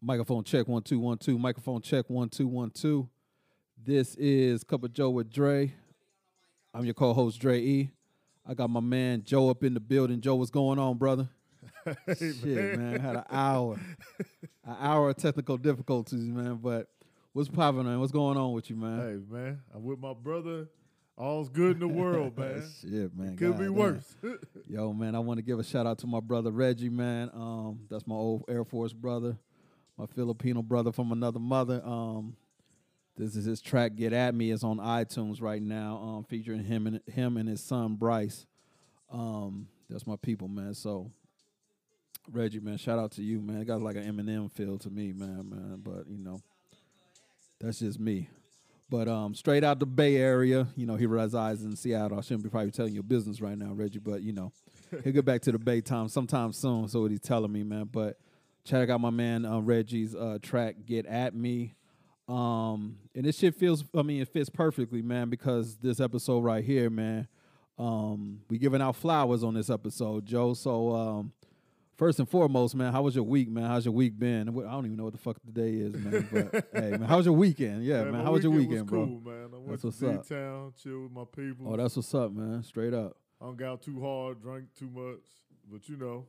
Microphone check one two one two. Microphone check one two one two. This is Cup of Joe with Dre. I'm your co-host Dre E. I got my man Joe up in the building. Joe, what's going on, brother? Hey, Shit, man. Had an hour, an hour of technical difficulties, man. But what's popping, man? What's going on with you, man? Hey, man. I'm with my brother. All's good in the world, man. Shit, man. It Could be goddamn. worse. Yo, man, I want to give a shout out to my brother Reggie, man. Um, that's my old Air Force brother, my Filipino brother from another mother. Um, this is his track "Get at Me" is on iTunes right now, um, featuring him and him and his son Bryce. Um, that's my people, man. So, Reggie, man, shout out to you, man. It got like an Eminem feel to me, man, man. But you know, that's just me. But um, straight out the Bay Area, you know, he resides in Seattle. I shouldn't be probably telling your business right now, Reggie, but you know, he'll get back to the Bay time sometime soon. So what he's telling me, man. But check out my man uh, Reggie's uh, track "Get at Me," um, and this shit feels. I mean, it fits perfectly, man, because this episode right here, man, um, we giving out flowers on this episode, Joe. So um, first and foremost, man, how was your week, man? How's your week been? I don't even know what the fuck the day is, man. But hey, man, how was your weekend? Yeah, man. my how was your weekend weekend, bro? Man. I went That's to what's up. D-Town, chill with my people. Oh, that's what's up, man. Straight up. Hung out too hard, drank too much. But, you know,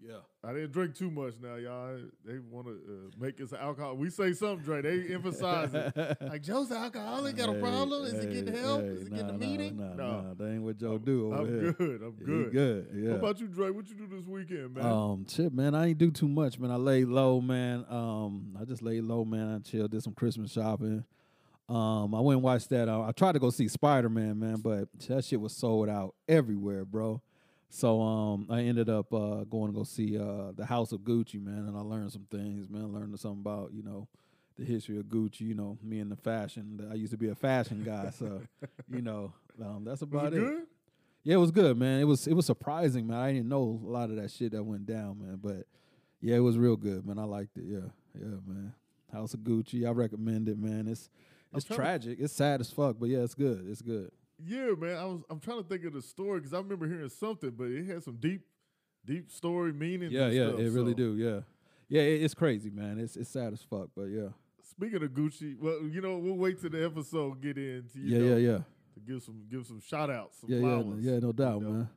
Yeah. I didn't drink too much now, y'all. They want to uh, make us alcohol. We say something, Dre. They emphasize it. Like, Joe's alcoholic, got a problem? Is he getting help? Is he getting a meeting? Nah, No. nah, that ain't what Joe do over I'm here. good. I'm He good. good. Yeah. What about you, Dre? What you do this weekend, man? Um, shit, man, I ain't do too much, man. I laid low, man. Um, I just laid low, man. I chilled, did some Christmas shopping. Um, I went and watched that. Uh, I tried to go see Spider Man, man, but that shit was sold out everywhere, bro. So um, I ended up uh, going to go see uh, the House of Gucci, man, and I learned some things, man. I learned something about you know the history of Gucci. You know, me and the fashion. I used to be a fashion guy, so you know um, that's about it it. good? Yeah, it was good, man. It was it was surprising, man. I didn't know a lot of that shit that went down, man. But yeah, it was real good, man. I liked it. Yeah, yeah, man. House of Gucci, I recommend it, man. It's it's trying to- tragic, it's sad as fuck, but yeah, it's good. It's good. Yeah, man. I was. I'm trying to think of the story because I remember hearing something, but it had some deep, deep story meaning. Yeah, yeah, stuff, it really so. do. Yeah, yeah, it, it's crazy, man. It's it's sad as fuck, but yeah, Speaking of Gucci, well, you know, we'll wait till the episode get in. To, yeah, know, yeah, yeah, To give some, give some shout outs, some yeah, yeah, flowers. yeah, no doubt, know. man.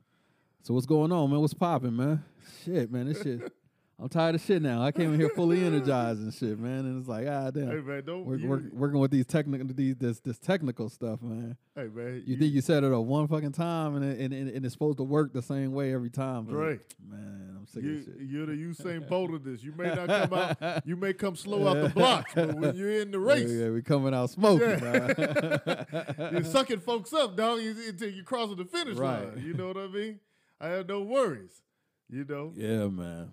So what's going on, man? What's popping, man? Shit, man, this shit. I'm tired of shit now. I came in here fully energized and shit, man, and it's like, ah, damn. Hey man, don't. Work, you, work, working with these technical these this this technical stuff, man. hey man, You, think you set it up one fucking time and it, and, and, and it's supposed to work the same way every time? but, Right. Man, I'm sick you, of shit. you're the Usain Bolt of this. You may not come out. You may come slow out the blocks, but when you're in the race, Yeah, yeah, we coming out smoking. Yeah. you're sucking folks up, dog, you- until you cross the finish Right. line. You know what I mean? I have no worries. You know, yeah, man.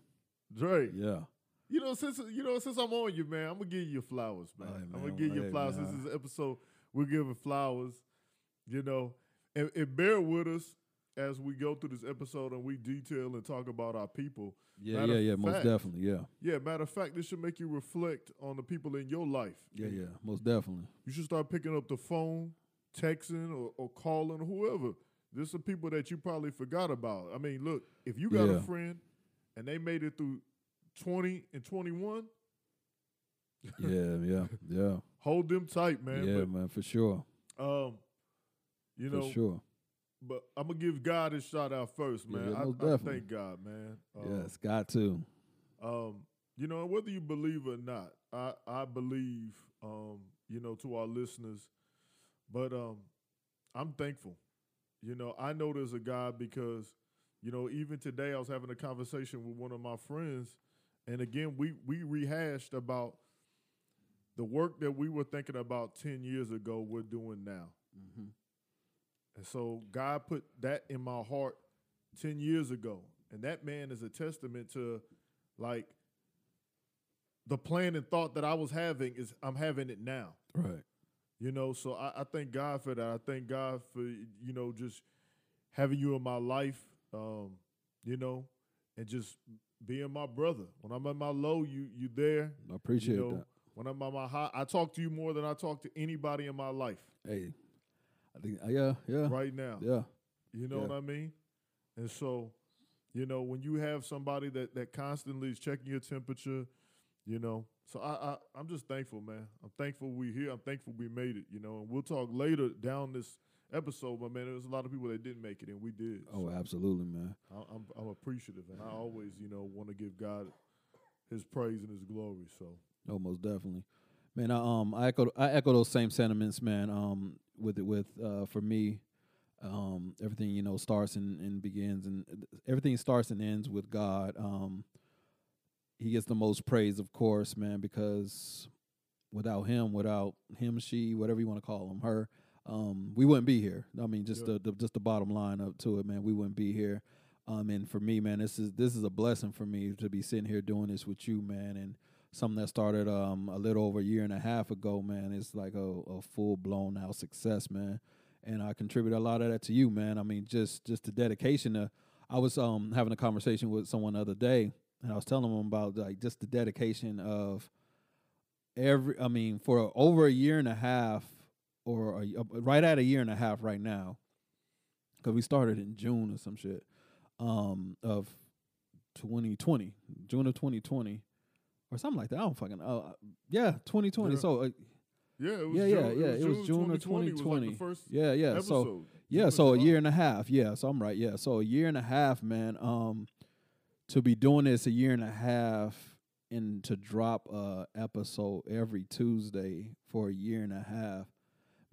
Dre. Yeah. You know, since you know, since I'm on you, man, I'm gonna give you flowers, man. Hey, I'm gonna give you flowers. man. This is an episode we're giving flowers. You know, and, and bear with us as we go through this episode and we detail and talk about our people. Yeah, Matter yeah, yeah. Most definitely. Yeah. Yeah, matter of fact, this should make you reflect on the people in your life. Yeah, yeah. Most definitely. You should start picking up the phone, texting, or, or calling whoever. There's some people that you probably forgot about. I mean, look, if you got Yeah. a friend and they made it through 20 and 21, Yeah, yeah, yeah. hold them tight, man. yeah, But, man, for sure. Um, you for know, sure. but I'm gonna give God a shout out first, man. yeah, I, most I definitely. thank God, man. Um, yes, got to. Um, you know, and whether you believe or not, I I believe, um, you know, to our listeners, but um, I'm thankful. You know, I know there's a God because, you know, even today I was having a conversation with one of my friends, and again we we rehashed about the work that we were thinking about ten years ago. We're doing now. Mm-hmm. And so God put that in my heart 10 years ago. And that man is a testament to like the plan and thought that I was having is I'm having it now. Right. You know, so I, I thank God for that. I thank God for, you know, just having you in my life, um, you know, and just being my brother. When I'm at my low, you you there. I appreciate you know, that. when I'm at my high, I talk to you more than I talk to anybody in my life Hey, I think, uh, yeah, yeah, right now. yeah. You know Yeah. what I mean? And so, you know, when you have somebody that that constantly is checking your temperature, You know, so I, I I'm just thankful, man. I'm thankful we here. I'm thankful we made it. You know, and we'll talk later down this episode, but man, there was a lot of people that didn't make it, and we did. Oh, So absolutely, man. I, I'm I'm appreciative, and I always, you know, want to give God His praise and His glory. So Oh, most definitely, man. I um I echo I echo those same sentiments, man. Um, with it with uh for me, um everything you know starts and, and begins and everything starts and ends with God. Um, he gets the most praise, of course, man, because without him, without him, she, whatever you want to call him, her, um, we wouldn't be here. I mean, just Yeah. the, the just the bottom line up to it, man. We wouldn't be here. Um, and for me, man, this is this is a blessing for me to be sitting here doing this with you, man, and something that started um a little over a year and a half ago, man. It's like a, a full blown out success, man. And I contribute a lot of that to you, man. I mean, just just the dedication to. I was um having a conversation with someone the other day, and I was telling them about like just the dedication of every. I mean, for over a year and a half, or a, right at a year and a half right now, because we started in June or some shit um of 2020, June of 2020 or something like that. I don't fucking uh, yeah, 2020. Yeah. So uh, yeah, it was yeah, June, yeah, yeah. It was June of 2020 was like first yeah, yeah. So yeah, so a year and a half. Yeah, so I'm right. Yeah, so a year and a half, man. Um, to be doing this a year and a half and to drop a episode every Tuesday for a year and a half,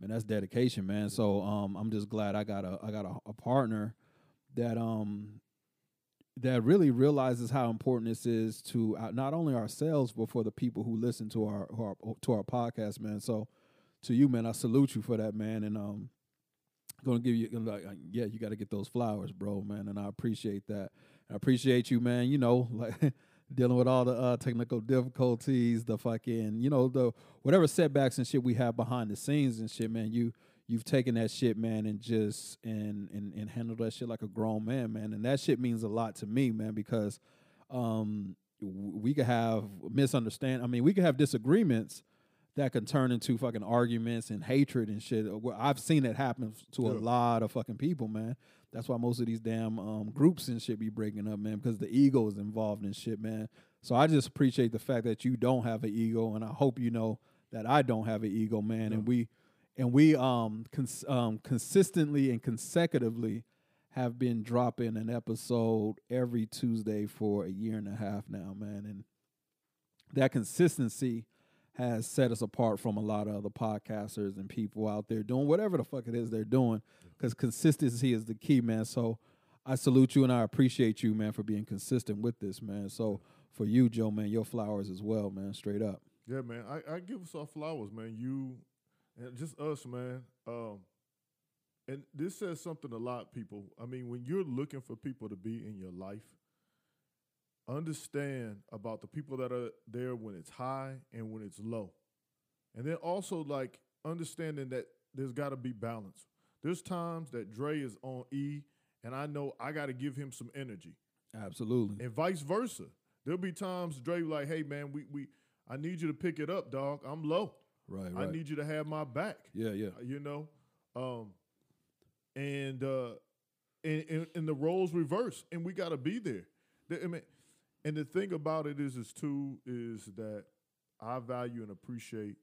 man, that's dedication, man. So um, I'm just glad I got a I got a, a partner that um that really realizes how important this is to uh, not only ourselves but for the people who listen to our, who our to our podcast, man. So to you, man, I salute you for that, man, and um gonna give you like uh, yeah you got to get those flowers bro man and i appreciate that i appreciate you man you know like dealing with all the uh, technical difficulties the fucking you know the whatever setbacks and shit we have behind the scenes and shit man you you've taken that shit man and just and and, and handled that shit like a grown man man. And that shit means a lot to me man because um we could have misunderstand i mean we could have disagreements that can turn into fucking arguments and hatred and shit. I've seen it happen to a lot of fucking people, man. That's why most of these damn um, groups and shit be breaking up, man, because the ego is involved in shit, man. So I just appreciate the fact that you don't have an ego, and I hope you know that I don't have an ego, man. And we and we um, cons- um consistently and consecutively have been dropping an episode every Tuesday for a year and a half now, man. And that consistency has set us apart from a lot of other podcasters and people out there doing whatever the fuck it is they're doing because consistency is the key, man. So I salute you and I appreciate you, man, for being consistent with this, man. So for you, Joe, man, your flowers as well, man, straight up. Yeah, man. I, I give us our flowers, man. You and just us, man. Um, and this says something a lot, people. I mean, when you're looking for people to be in your life, understand about the people that are there when it's high and when it's low. And then also like understanding that there's got to be balance. There's times that Dre is on E and I know I got to give him some energy Absolutely. and vice versa. There'll be times Dre be like, "Hey man, we we I need you to pick it up, dog. I'm low. Right, I need you to have my back." yeah, yeah. Uh, You know, um, and uh, and, and and the roles reverse, and we got to be there. I mean, and the thing about it is, is too, is that I value and appreciate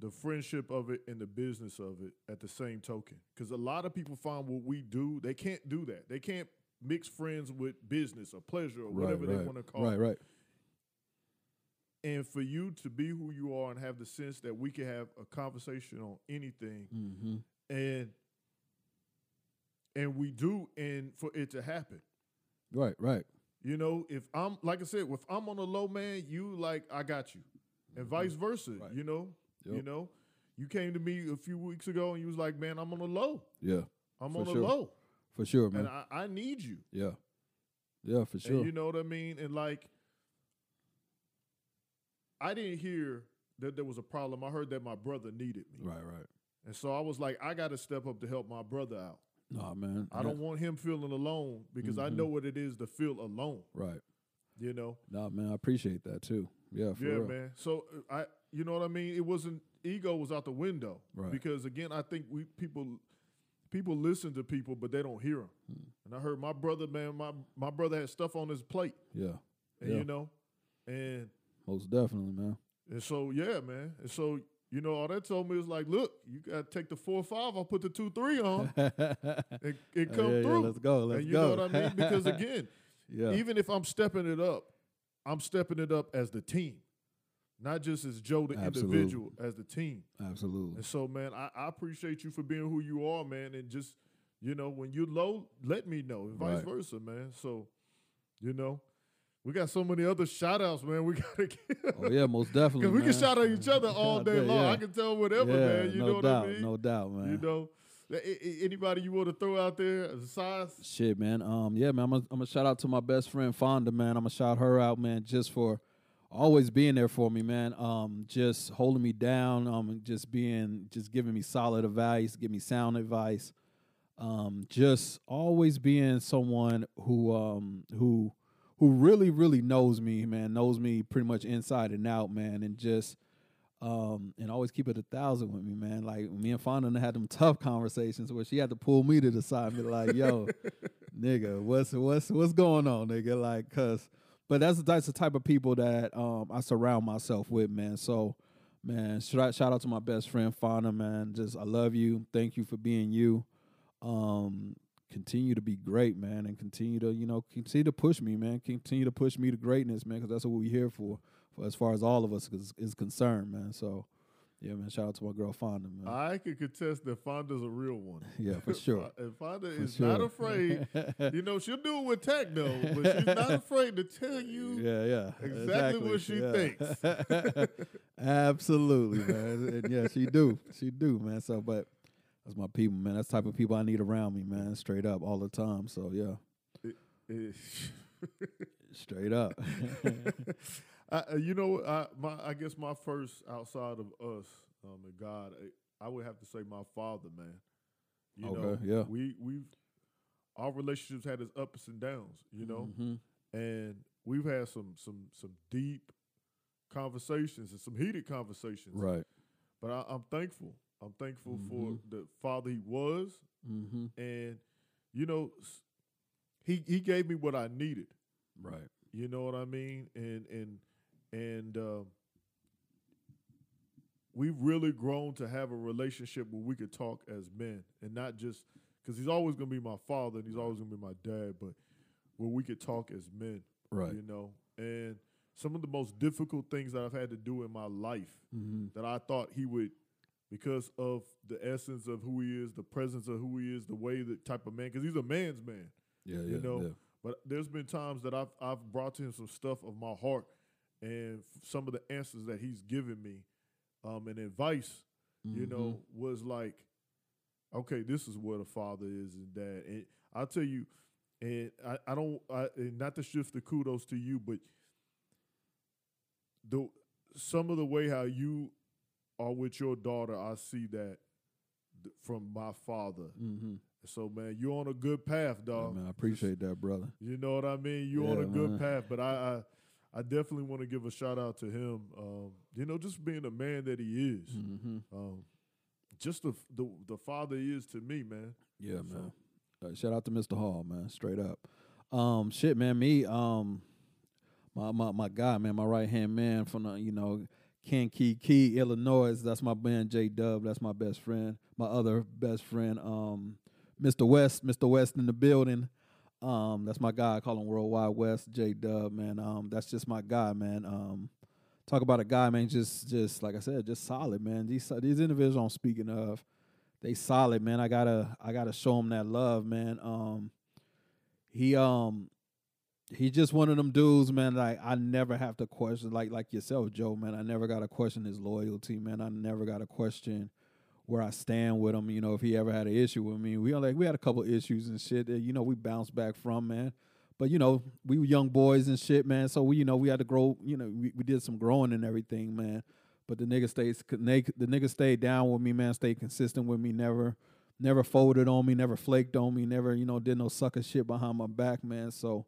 the friendship of it and the business of it at the same token. Because a lot of people find what we do, they can't do that. They can't mix friends with business or pleasure or whatever right, they want to call Right, it. Right, right. And for you to be who you are and have the sense that we can have a conversation on anything Mm-hmm. and and we do and for it to happen. Right, right. You know, if I'm like I said, if I'm on a low man, you like I got you. And mm-hmm. vice versa, Right. you know. You know. You came to me a few weeks ago and you was like, Man, I'm on a low. Yeah, I'm on sure. a low. for sure, man. And I, I need you. yeah, yeah, for sure. And you know what I mean? And like I didn't hear that there was a problem. I heard that my brother needed me. right, right. And so I was like, I got to step up to help my brother out. Nah, man. I don't want him feeling alone because I Mhm. know what it is to feel alone. Right. You know, Nah, man. I appreciate that too. Yeah, for yeah, real. man. So uh, I, you know what I mean. It wasn't ego was out the window Right. because again, I think we people people listen to people, but they don't hear them. Hmm. And I heard my brother, man, my my brother had stuff on his plate, Yeah, and Yeah. you know, and most definitely, man. And so, yeah, man. And so, you know, all that told me was like, look, you got to take the four five. I'll put the two three on and, and oh, come yeah, through. Yeah, let's go. Let's and you go. know what I mean? Because again, yeah. even if I'm stepping it up, I'm stepping it up as the team, not just as Joe the Absolutely. individual, as the team. Absolutely. And so, man, I, I appreciate you for being who you are, man, and just you know when you're low, let me know, and vice Right. versa, man. So, you know, we got so many other shout outs, man. We gotta get. Oh yeah, most definitely. Because we can shout out each other all day long. yeah. I can tell whatever, yeah, man. You no know what doubt, I mean? No doubt, man. You know, anybody you want to throw out there as a size? Shit, man. Um, yeah, man. I'm gonna I'm gonna shout out to my best friend Fonda, man. I'm gonna shout her out, man, just for always being there for me, man. Um, just holding me down, um, just being, just giving me solid advice, give me sound advice. Um, just always being someone who, um, who, who really, really knows me, man. Knows me pretty much inside and out, man, and just. Um, and always keep it a thousand with me, man. Like me and Fonda had them tough conversations where she had to pull me to the side and be like, "Yo, nigga, what's what's what's going on, nigga?" Like, cause, but that's that's the type of people that um I surround myself with, man. So, man, shout shout out to my best friend Fonda, man. Just I love you. Thank you for being you. Um, continue to be great, man, and continue to you know continue to push me, man. Continue to push me to greatness, man, because that's what we're here for, for as far as all of us is, is concerned, man. So, yeah, man. Shout out to my girl Fonda, man. I can contest that Fonda's a real one. yeah, for sure. And Fonda For is not afraid. you know, she'll do it with tech though, but she's not afraid to tell you. yeah, yeah. exactly what she thinks. Absolutely, man. And yeah, she do. She do, man. So, but that's my people, man. That's the type of people I need around me, man. Straight up, all the time. So, yeah, straight up. I, uh, you know, I, my, I guess my first outside of us um, and God, I, I would have to say my father, man. You know, yeah. we we've our relationships had its ups and downs, you know, Mhm. and we've had some some some deep conversations and some heated conversations. Right. But I, I'm thankful. I'm thankful Mhm. for the father he was, Mm-hmm. and you know, he he gave me what I needed. Right. You know what I mean? And and and um, we've really grown to have a relationship where we could talk as men, and not just because he's always going to be my father and he's always going to be my dad, but where we could talk as men. Right. You know, and some of the most difficult things that I've had to do in my life Mm-hmm. that I thought he would, because of the essence of who he is, the presence of who he is, the way, the type of man, because he's a man's man. Yeah. You Yeah. know, yeah. But there's been times that I've I've brought to him some stuff of my heart, and some of the answers that he's given me, um, and advice, you Mhm. know, was like, okay, this is what a father is and dad. And I'll tell you, and I, I don't, I, not to shift the kudos to you, but the some of the way how you are with your daughter, I see that th- from my father. Mm-hmm. So man, you're on a good path, Yeah, dog. man, I appreciate that, brother. You know what I mean? You're on a good man. path, but I, I, I definitely want to give a shout out to him. Um, you know, just being the man that he is, Mm-hmm. um, just the, the the father he is to me, man. Yeah, So- man. Uh, shout out to Mr. Hall, man. Straight up. Um, shit, man. Me, um, my my my guy, man. My right hand man from the, you know, Kankakee, Illinois. That's my man J Dub. That's my best friend. My other best friend, um, Mr. West. Mr. West in the building. Um, that's my guy. I call him Worldwide West. J Dub, man. Um, that's just my guy, man. Um, talk about a guy, man. Just just like I said, just solid, man. These these individuals I'm speaking of they solid, man. I gotta I gotta show him that love, man. Um, he um he just one of them dudes, man. Like I never have to question, like like yourself, Joe, man. I never got to question his loyalty, man. I never got to question where I stand with him. You know, if he ever had an issue with me, we like we had a couple issues and shit. That, you know, we bounced back from, man. But you know, we were young boys and shit, man. So we, you know, we had to grow. You know, we, we did some growing and everything, man. But the nigga stays, the nigga stayed down with me, man. Stayed consistent with me. Never, never folded on me. Never flaked on me. Never, you know, did no sucker shit behind my back, man. So,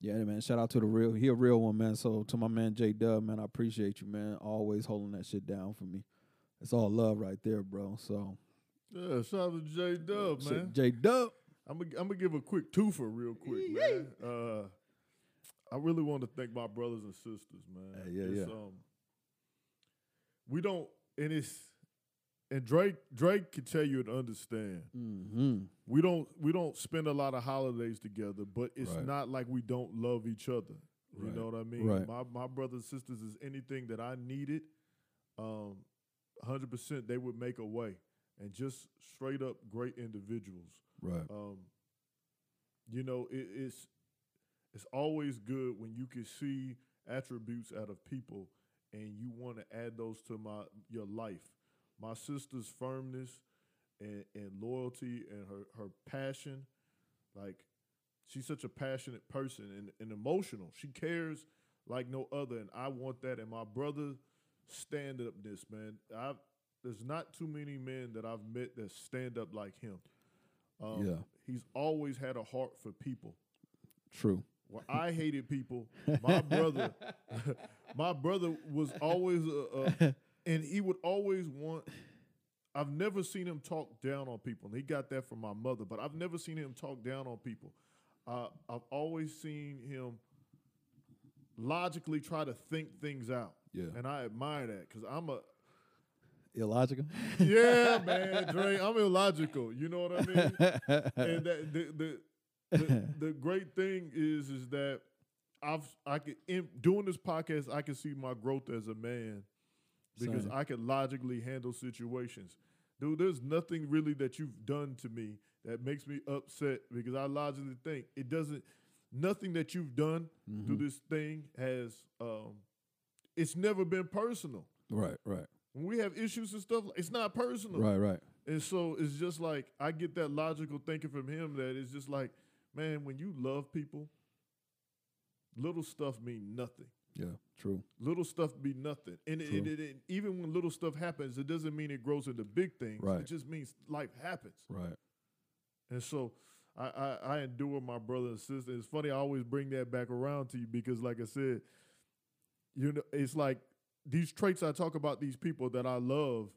yeah, man. Shout out to the real, he a real one, man. So to my man J Dub, man, I appreciate you, man. Always holding that shit down for me. It's all love right there, bro. So, Yeah, shout out to J Dub, man. J Dub. I'm gonna I'm gonna give a quick twofer real quick, man. Uh, I really want to thank my brothers and sisters, man. Hey, yeah, It's, yeah. Um, we don't, and it's, and Drake Drake can tell you and understand. Mm-hmm. We don't we don't spend a lot of holidays together, but it's Right. not like we don't love each other. You Right. know what I mean? Right. My my brothers and sisters is anything that I needed, um, hundred percent they would make a way, and just straight up great individuals. Right. Um, you know, it, it's it's always good when you can see attributes out of people, and you want to add those to my your life. My sister's firmness and, and loyalty and her her passion, like she's such a passionate person and, and emotional. She cares like no other, and I want that. And my brother stand upness, man. I there's not too many men that I've met that stand up like him. Um, Yeah. he's always had a heart for people. True. Well, I hated people, my brother, my brother was always, a, a, and he would always want. I've never seen him talk down on people, and he got that from my mother. But I've never seen him talk down on people. Uh, I've always seen him logically try to think things out, Yeah. and I admire that because I'm a Illogical. yeah man, Dre. I'm illogical. You know what I mean? and that, the, the the the great thing is is that I've I can in doing this podcast I can see my growth as a man because Same. I can logically handle situations. Dude, there's nothing really that you've done to me that makes me upset because I logically think it doesn't nothing that you've done through Mhm. this thing has um it's never been personal. Right. Right. When we have issues and stuff, it's not personal. Right. Right. And so it's just like I get that logical thinking from him that it's just like, man, when you love people, little stuff mean nothing. Yeah. True. Little stuff be nothing. And, it, it- even when little stuff happens, it doesn't mean it grows into big things. Right. It just means life happens. Right. And so I, I, I endure my brother and sister. It's funny, I always bring that back around to you because, like I said, you know, it's like these traits I talk about, these people that I love,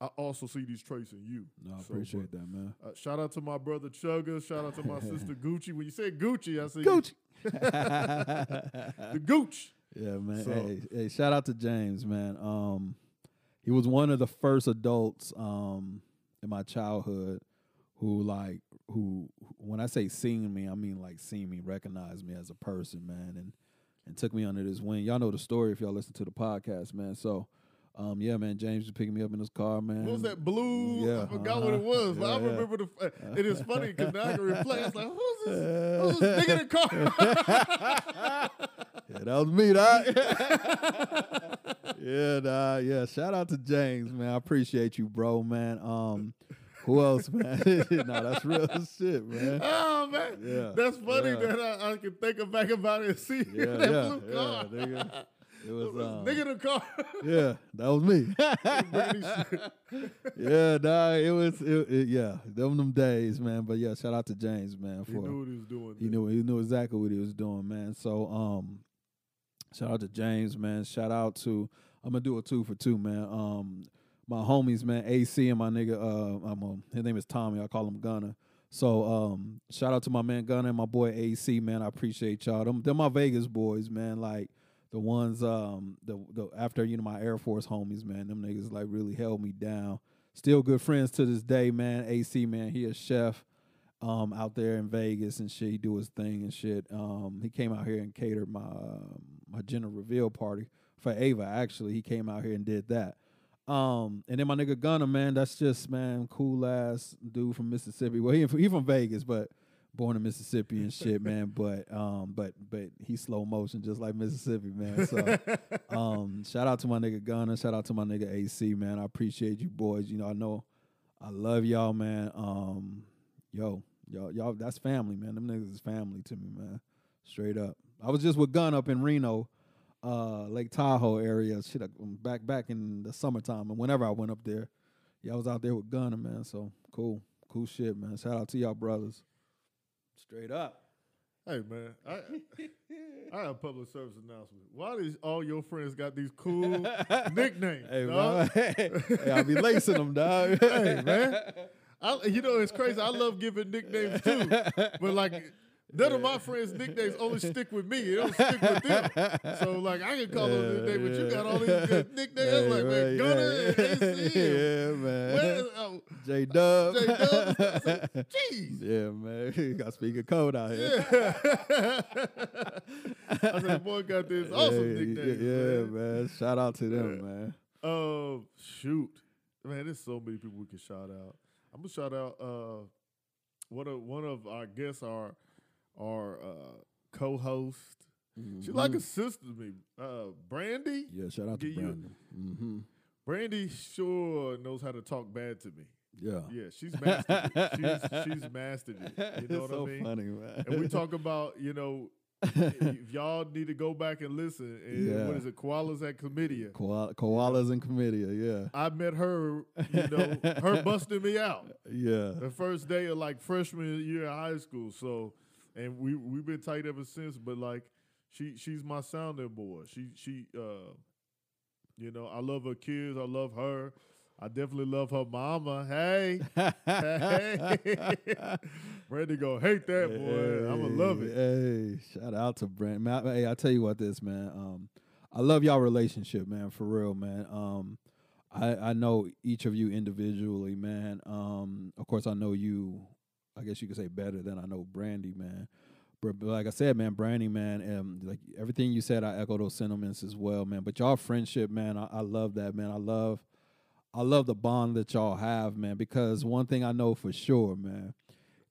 I also see these traits in you. No, I So, appreciate that, man. Uh, shout out to my brother Chugga. Shout out to my sister Gucci. When you said Gucci, I said Gucci. the Gooch. Yeah, man. So- hey, hey, shout out to James, man. Um, he was one of the first adults um in my childhood who like who when I say seen me, I mean like seen me, recognize me as a person, man, and and took me under his wing. Y'all know the story if y'all listen to the podcast, man. So. Um, yeah, man. James was picking me up in his car, man. What was that blue? Yeah, I forgot what it uh-huh. was, but I Yeah, yeah. remember the. It is funny because now I can reflect. I was like, who's this? Who's this nigga in the car? Yeah, that was me, dog. yeah, dog. Yeah, shout out to James, man. I appreciate you, bro, man. Um, who else, man? no, that's real shit, man. oh man, Yeah, that's funny yeah. that I, I can think back about it and see Yeah, that yeah, blue car. nigga. It was, um, nigga the car. yeah, that was me. Bringing these shit. yeah, dog. It was, it, it- yeah, them them days, man. But yeah, shout out to James, man. he For knew what he was doing. he then. knew he knew exactly what he was doing, man. So um shout out to James, man. Shout out to I'm gonna do a two for two, man. Um my homies, man, AC and my nigga, uh I'm um, his name is Tommy, I call him Gunner. So um shout out to my man Gunner and my boy AC, man. I appreciate y'all. Them they're my Vegas boys, man. Like the ones um the the after you know my Air Force homies, man, them niggas like really held me down. Still good friends to this day, man. AC, man, he a chef um out there in Vegas and shit. He do his thing and shit. Um he came out here and catered my um my gender reveal party for Ava. Actually, he came out here and did that. Um and then my nigga Gunner, man, that's just man, cool ass dude from Mississippi. Well, he he from Vegas, but born in Mississippi and shit, man. But um but but he's slow motion just like Mississippi, man. So um, shout out to my nigga Gunner. Shout out to my nigga AC, man. I appreciate you boys. You know, I know I love y'all, man. Um, yo, y'all, y'all, that's family, man. Them niggas is family to me, man. Straight up. I was just with Gun up in Reno, uh, Lake Tahoe area. Shit, uh, back back in the summertime, and whenever I went up there, yeah, I was out there with Gunner, man. So cool, cool shit, man. Shout out to y'all brothers. Straight up. Hey man, I I have a public service announcement. Why does all your friends got these cool nicknames? Hey, dog? man. hey, I be lacing them, dog. Hey, man. I, you know, it's crazy. I love giving nicknames too, but like none of my friends' nicknames only stick with me. It don't stick with them. So like I can call them Yeah, nickname, but you got all these good nicknames. Hey, like man, right, Gunner yeah. and AC. yeah, man. Where, oh, J Dub. J-Dub. Jeez. yeah, man. You got to speak a code out here. Yeah. I said, boy, got this awesome nickname. Yeah, man. Shout out to them, Yeah. man. Uh, shoot, man, there's so many people we can shout out. I'm gonna shout out uh one of one of our guests, our our uh, co-host. She like a sister to me. Uh, Brandy. Yeah, shout out to Brandy. you- Mm-hmm. Brandy sure knows how to talk bad to me. Yeah. Yeah, she's mastered it. She's she's mastered it. You know it's what so I mean? funny, man. And we talk about you know if y'all need to go back and listen. And Yeah. What is it? Koalas at Comedia. Koala, koalas and chlamydia. Yeah. I met her, you know, her busting me out Yeah. the first day of like freshman year of high school. So, and we we've been tight ever since. But like, she she's my sounding board. She she uh, you know, I love her kids. I love her. I definitely love her mama. Hey, hey, Brandy go hate that boy. I'ma love it. Hey, shout out to Brandy. Man, I- hey, I tell you what, this man. Um, I love y'all relationship, man. For real, man. Um, I I know each of you individually, man. Um, of course, I know you. I guess you could say better than I know Brandy, man. But, but like I said, man, Brandy, man, um, like everything you said, I echo those sentiments as well, man. But y'all friendship, man, I, I love that, man. I love, I love the bond that y'all have, man. Because one thing I know for sure, man,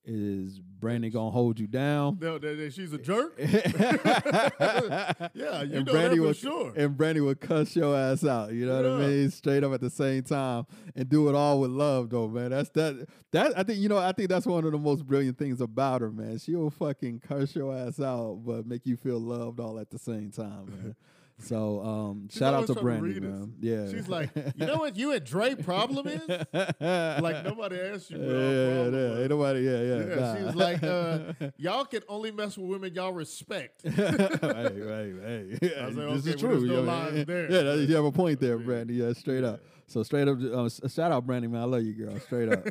is Brandy gonna hold you down. No, that, that she's a jerk. Yeah, you and know Brandy that for sure. And Brandy would cuss your ass out. You know what I mean? Straight up at the same time, and do it all with love, though, man. That's that. That I think you know. I think that's one of the most brilliant things about her, man. She will fucking curse your ass out, but make you feel loved all at the same time, man. So, um, shout out to Brandy, man. Yeah, She's like, you know what you and Dre problem is? Like nobody asked you. yeah, yeah, yeah. Ain't nobody, yeah, yeah. Yeah, nah. she was like, uh, y'all can only mess with women y'all respect. hey, hey, hey. I was this okay, is true. no lies there. Yeah, you have a point there, Yeah. Brandy. Yeah, straight up. So straight up, uh, shout out, Brandy, man. I love you, girl. Straight up,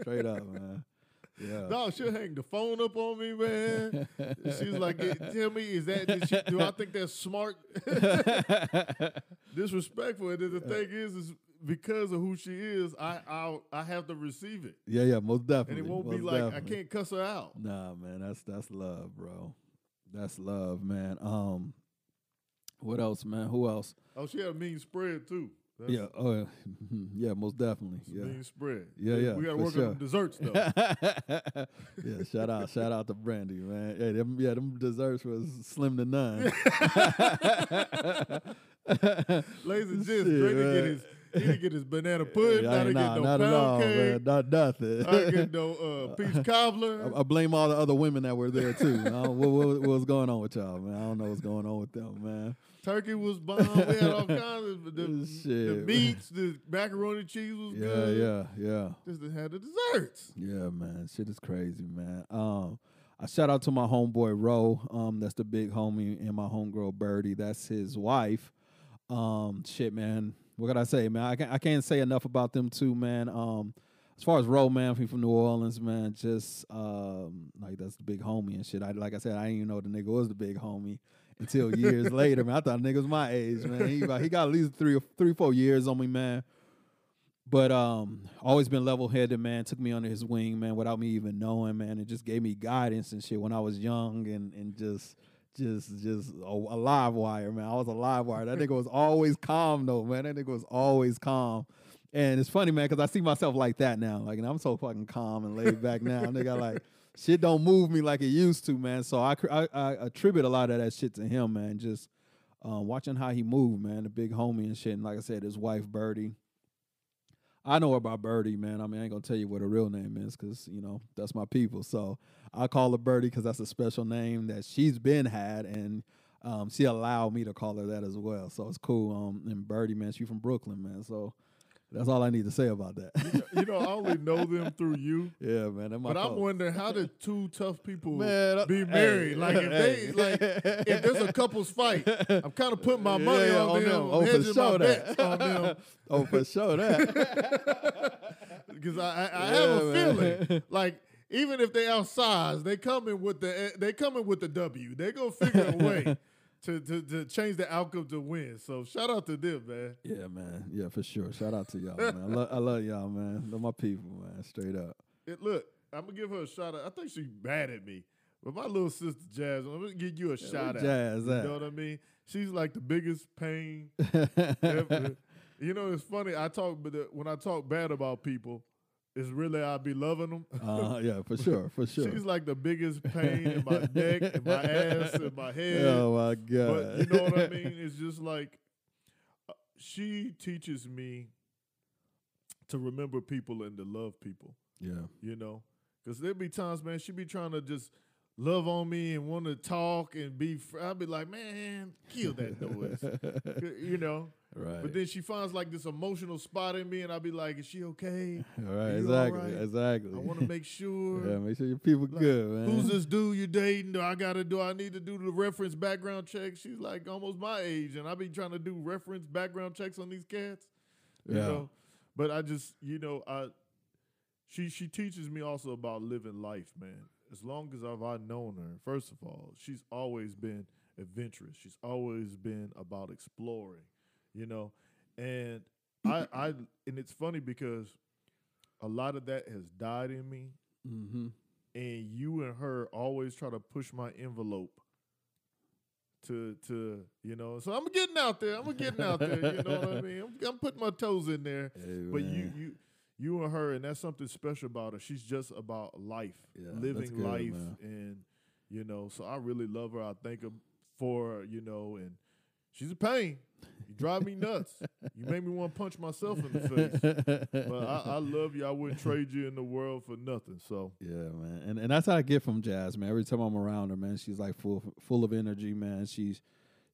straight up, man. Yeah. No, she'll hang the phone up on me, man. She's like, "Eh, tell me, is that, she, do I think that's smart? Disrespectful. And then the thing is, is because of who she is, I I I have to receive it. yeah, yeah, most definitely. And it won't be most like, I can't cuss her out. Nah, man, that's that's love, bro. That's love, man. Um, what else, man? Who else? Oh, she had a mean spread, too. That's, yeah, oh, yeah, yeah, most definitely. it's Yeah. mean spread. Yeah, yeah, We got to work sure. on desserts, though. yeah, shout out, shout out to Brandy, man. Yeah, them, yeah, them desserts was slim to none. Ladies and gents, man. get his he didn't get his banana pudding. Yeah, I didn't nah, get no not pound at all, cake. man. Not nothing. I didn't get no uh, peach cobbler. I, I blame all the other women that were there too. What, what, what's going on with y'all, man? I don't know what's going on with them, man. Turkey was bomb. We had all kinds of the, the meats. The macaroni cheese was Yeah, good. yeah, yeah. yeah. Just had the desserts. Yeah, man, shit is crazy, man. Um, I shout out to my homeboy Ro. Um, that's the big homie, and my homegirl Birdie. That's his wife. Um, shit, man. What can I say, man? I can't, I can't say enough about them two, man. Um, as far as Ro, man, he from New Orleans, man. Just um, like that's the big homie and shit. I like I said, I didn't even know the nigga was the big homie until years later, man. I thought nigga was my age, man. He, he got at least three or four years on me, man. But um, always been level headed, man. Took me under his wing, man, without me even knowing, man. It just gave me guidance and shit when I was young and and just just just a, a live wire, man. I was a live wire. That nigga was always calm though, man. That nigga was always calm. And it's funny, man, because I see myself like that now. Like, and I'm so fucking calm and laid back now. nigga, like, shit don't move me like it used to, man. So I, I, I attribute a lot of that shit to him, man. Just um, watching how he moved, man. The big homie and shit. And like I said, his wife, Birdie. I know about Birdie, man. I mean, I ain't gonna tell you what her real name is because you know that's my people. So I call her Birdie because that's a special name that she's been had, and um, she allowed me to call her that as well. So it's cool. Um, and Birdie, man, she from Brooklyn, man. So that's all I need to say about that. You know, I only know them through you. yeah, man. But I'm wondering how did two tough people Man, be hey, married? like if hey. they like if there's a couple's fight, I'm kind of putting my money Yeah, on, them, Oh, for hedging sure that. on them. oh, for sure that. Because I, I, I Yeah, have a man. feeling like even if they outsized, they coming with the they coming with the W. They gonna figure a way to, to to change the outcome to win. So shout out to them, man. Yeah, man. Yeah, for sure. Shout out to y'all, man. I, lo- I love y'all, man. Love my people, man. Straight up. It, look, I'm gonna give her a shout out. I think she's mad at me. But my little sister Jazz, I'm gonna give you a shout out. Jazz You at? know what I mean? She's like the biggest pain ever. You know, it's funny. I talk, but uh, when I talk bad about people, it's really I be loving them. uh, yeah, for sure, for sure. She's like the biggest pain in my neck, and my ass, and my head. oh my god. But you know what I mean? It's just like uh, she teaches me to remember people and to love people. yeah. You know, because there be times, man, she be trying to just love on me and want to talk and be. Fr- I'd be like, man, kill that noise. you know. Right. But then she finds like this emotional spot in me, and I'd be like, "Is she okay? All right. Exactly. right? Exactly. I want to make sure." yeah, make sure your people Like, good, man. Who's this dude you're dating? Do I gotta do? I need to do the reference background check. She's like almost my age, and I be trying to do reference background checks on these cats. You Yeah. know, but I just you know I she she teaches me also about living life, man. As long as I've known her, first of all, she's always been adventurous. She's always been about exploring, you know, and I I and it's funny because a lot of that has died in me. Mm-hmm. and you and her always try to push my envelope to to you know? So i'm getting out there. I'm getting out there you know what i mean? I'm, I'm putting my toes in there. But you you you and her and that's something special about her she's just about life Yeah, living good, life man. and you know so i really love her i thank her for her, you know and she's a pain you drive me nuts you make me want to punch myself in the face but I, I love you i wouldn't trade you in the world for nothing so Yeah, man, and and that's how I get from Jazz, man. Every time I'm around her, man, she's like full full of energy, man. She's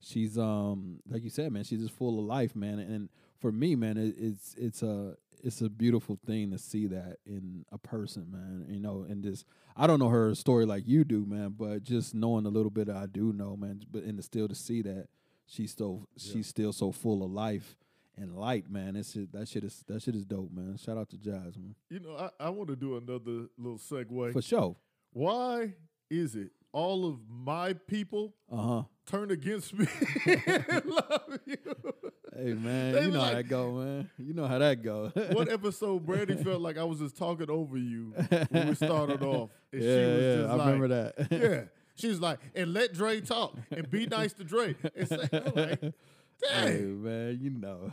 she's um like you said, man. She's just full of life, man. And for me, man, it, it's it's a it's a beautiful thing to see that in a person, man. You know, and just I don't know her story like you do, man, but just knowing a little bit I do know, man. But and to still to see that she's still Yeah. she's still so full of life and light, man. It's just, that shit is that shit is dope, man. Shout out to Jazz, man. You know, I, I want to do another little segue. For sure. Why is it all of my people Uh huh. turn against me and love you? Hey man, They you know how that go, man. You know how that go. What episode Brandy felt like I was just talking over you when we started off? And yeah, she was yeah, just I like, remember that. yeah. She was like, and let Dre talk and be nice to Dre. And say, like, hey man, you know.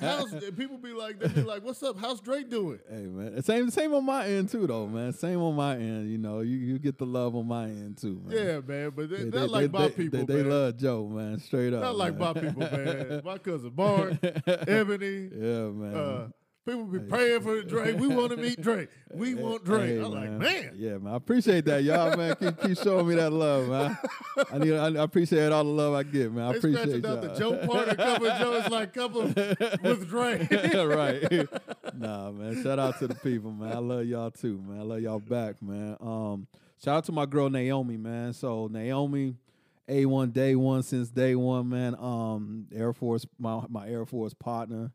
How's people be like, they be like, what's up? How's Drake doing? hey man, same same on my end too, though, man. Same on my end. You know, you, you get the love on my end too, man. Yeah, man. But they, They- not they- like my people, They, they love Joe, man. Straight up. Not like man. my people, man. My cousin Bart, Ebony, Yeah, man. uh, people be praying for Dre. We want to meet Dre. We want Dre. Hey, I'm like, man. Yeah, man. I appreciate that, y'all, man. Keep, keep showing me that love, man. I need. I, I appreciate all the love I get, man. I They appreciate out the y'all. Joe part, a couple of Joe. It's like couple with. Yeah, right. nah, man. Shout out to the people, man. I love y'all too, man. I love y'all back, man. Um, shout out to my girl Naomi, man. So Naomi, A one day one since day one, man. Um, Air Force, my my Air Force partner.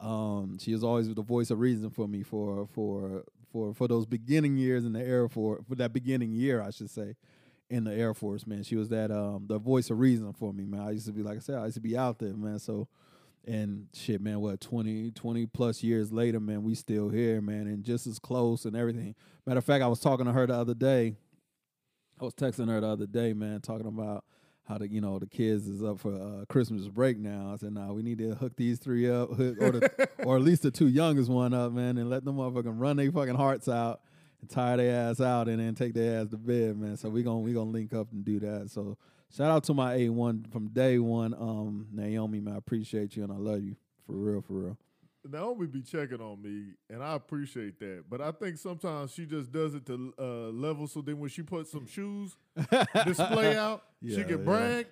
Um, she is always the voice of reason for me for for for for those beginning years in the Air Force, for that beginning year, I should say, in the Air Force, man. She was that um the voice of reason for me, man. I used to be like I said, I used to be out there, man. So and shit, man, what 20, 20 plus years later, man, we still here, man, and just as close and everything. Matter of fact, I was talking to her the other day. I was texting her the other day, man, talking about how the you know the kids is up for uh, Christmas break now. I said, nah, we need to hook these three up, hook, or the, or at least the two youngest one up, man, and let them motherfucking run their fucking hearts out and tire their ass out, and then take their ass to bed, man. So we gonna we gonna link up and do that. So shout out to my A one from day one, um, Naomi, man. I appreciate you and I love you for real, for real. Naomi be checking on me, and I appreciate that. But I think sometimes she just does it to uh, level. So then when she puts some shoes display out, Yeah, she yeah. can brag.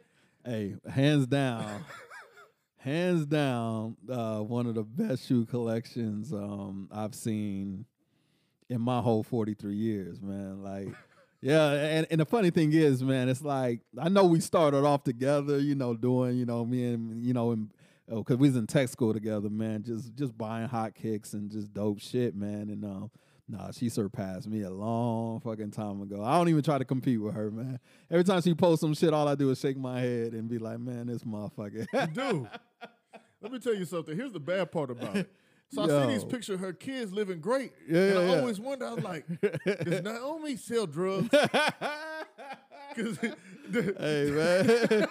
Hey, hands down, hands down, uh, one of the best shoe collections um, I've seen in my whole 43 years, man. Like, yeah, and, and the funny thing is, man, it's like I know we started off together, you know, doing, you know, me and you know, and oh, cause we was in tech school together, man, just just buying hot kicks and just dope shit, man. And um, Nah, she surpassed me a long fucking time ago. I don't even try to compete with her, man. Every time she posts some shit, all I do is shake my head and be like, man, this motherfucker. Dude, let me tell you something. Here's the bad part about it. So I see these pictures of her kids living great. Yeah, and I yeah. always wonder, I was like, does Naomi sell drugs? Because, hey, man.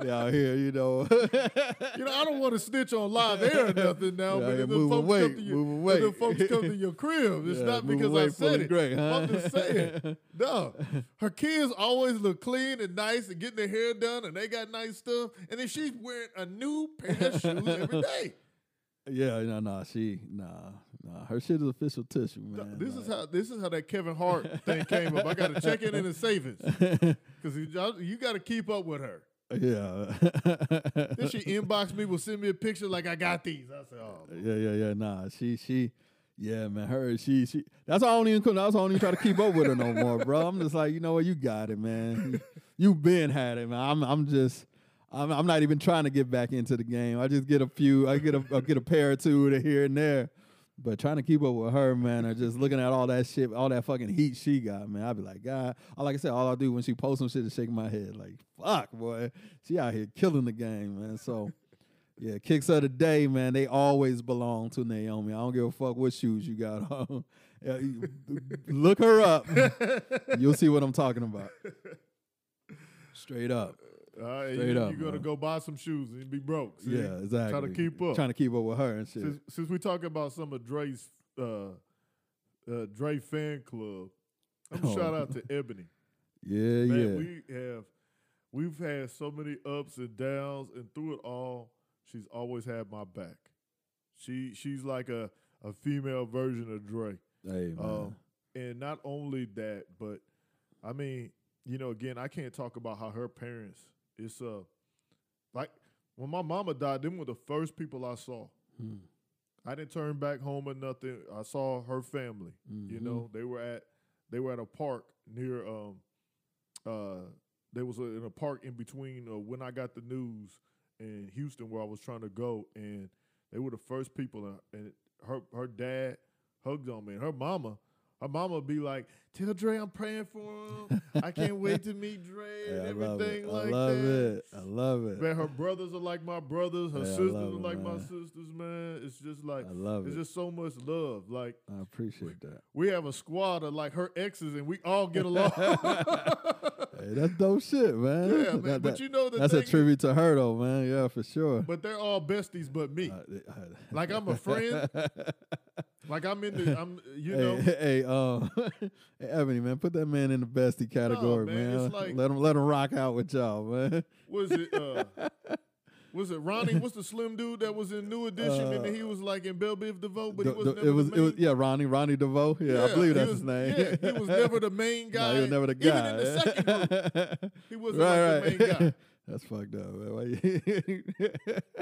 they out here, you know. you know, I don't want to snitch on live air or nothing now, Yeah, but yeah, if the folks weight, come to if the folks come to your crib, it's Yeah, not because I said it. great, huh? I'm just saying. No, her kids always look clean and nice and getting their hair done, and they got nice stuff. And then she's wearing a new pair of shoes every day. yeah, no, no, she, nah, nah. Her shit is official tissue, man. This is how this is how that Kevin Hart thing came up. I got to check in in the savings because you, you got to keep up with her. yeah. Then she inboxed me, will send me a picture like I got these. I said, oh, Yeah, yeah, yeah. Nah, she, she, yeah, man. Her, she, she. That's why I don't even. That's why I don't even try to keep up with her no more, bro. I'm just like, you know what, you got it, man. You, you been had it, man. I'm, I'm just, I'm, I'm not even trying to get back into the game. I just get a few. I get a, I get a pair or two to here and there. But trying to keep up with her, man, or just looking at all that shit, all that fucking heat she got, man, I'd be like, God, all like I said, all I do when she posts some shit is shake my head, like, fuck, boy, she out here killing the game, man. So, yeah, kicks of the day, man. They always belong to Naomi. I don't give a fuck what shoes you got on. Look her up. You'll see what I'm talking about. Straight up. All right, Straight you, up, you got to man. go buy some shoes and be broke. See? Yeah, exactly. Trying to keep up. Trying to keep up with her and shit. since, since we talking about some of Dre's uh, uh, Dre fan club, I'm Oh. shout out to Ebony. yeah, Man, yeah. we have we've had so many ups and downs, and through it all, she's always had my back. She she's like a a female version of Dre. hey, man. Um, and not only that, but I mean, you know, again, I can't talk about how her parents. It's uh, like when my mama died, them were the first people I saw. Hmm. I didn't turn back home or nothing. I saw her family. You Mhm. know, they were at they were at a park near um uh there was a, in a park in between uh, when I got the news in Houston where I was trying to go, and they were the first people. uh, And her her dad hugged on me, and her mama. Her mama would be like, "Tell Dre I'm praying for him. I can't wait to meet Dre and love everything like I love that." it. I love it. Man, her brothers are like my brothers. Her Yeah, sisters are it, like my sisters. Man, it's just like I love it's it. just so much love. Like I appreciate that. we have a squad of like her exes, and we all get along. Hey, that's dope shit, man. yeah, man. That- but that- you know that's a is- tribute to her, though, man. Yeah, for sure. but they're all besties, but me. Uh, uh, Like I'm a friend. like I'm in the. I'm you hey, know. hey, um, hey, Ebony, man, put that man in the bestie category, man, man. it's like- let him let him rock out with y'all, man. Was it? uh Was it Ronnie? What's the slim dude that was in New Edition and he was like in Bell Biv DeVoe, but he Uh, was the- never it was the it was yeah, Ronnie Ronnie DeVoe. Yeah, I believe that's was- his name. Yeah, he was never the main guy. No, he was never the guy. Even in the second group, he wasn't right, like the main guy. That's fucked up, man.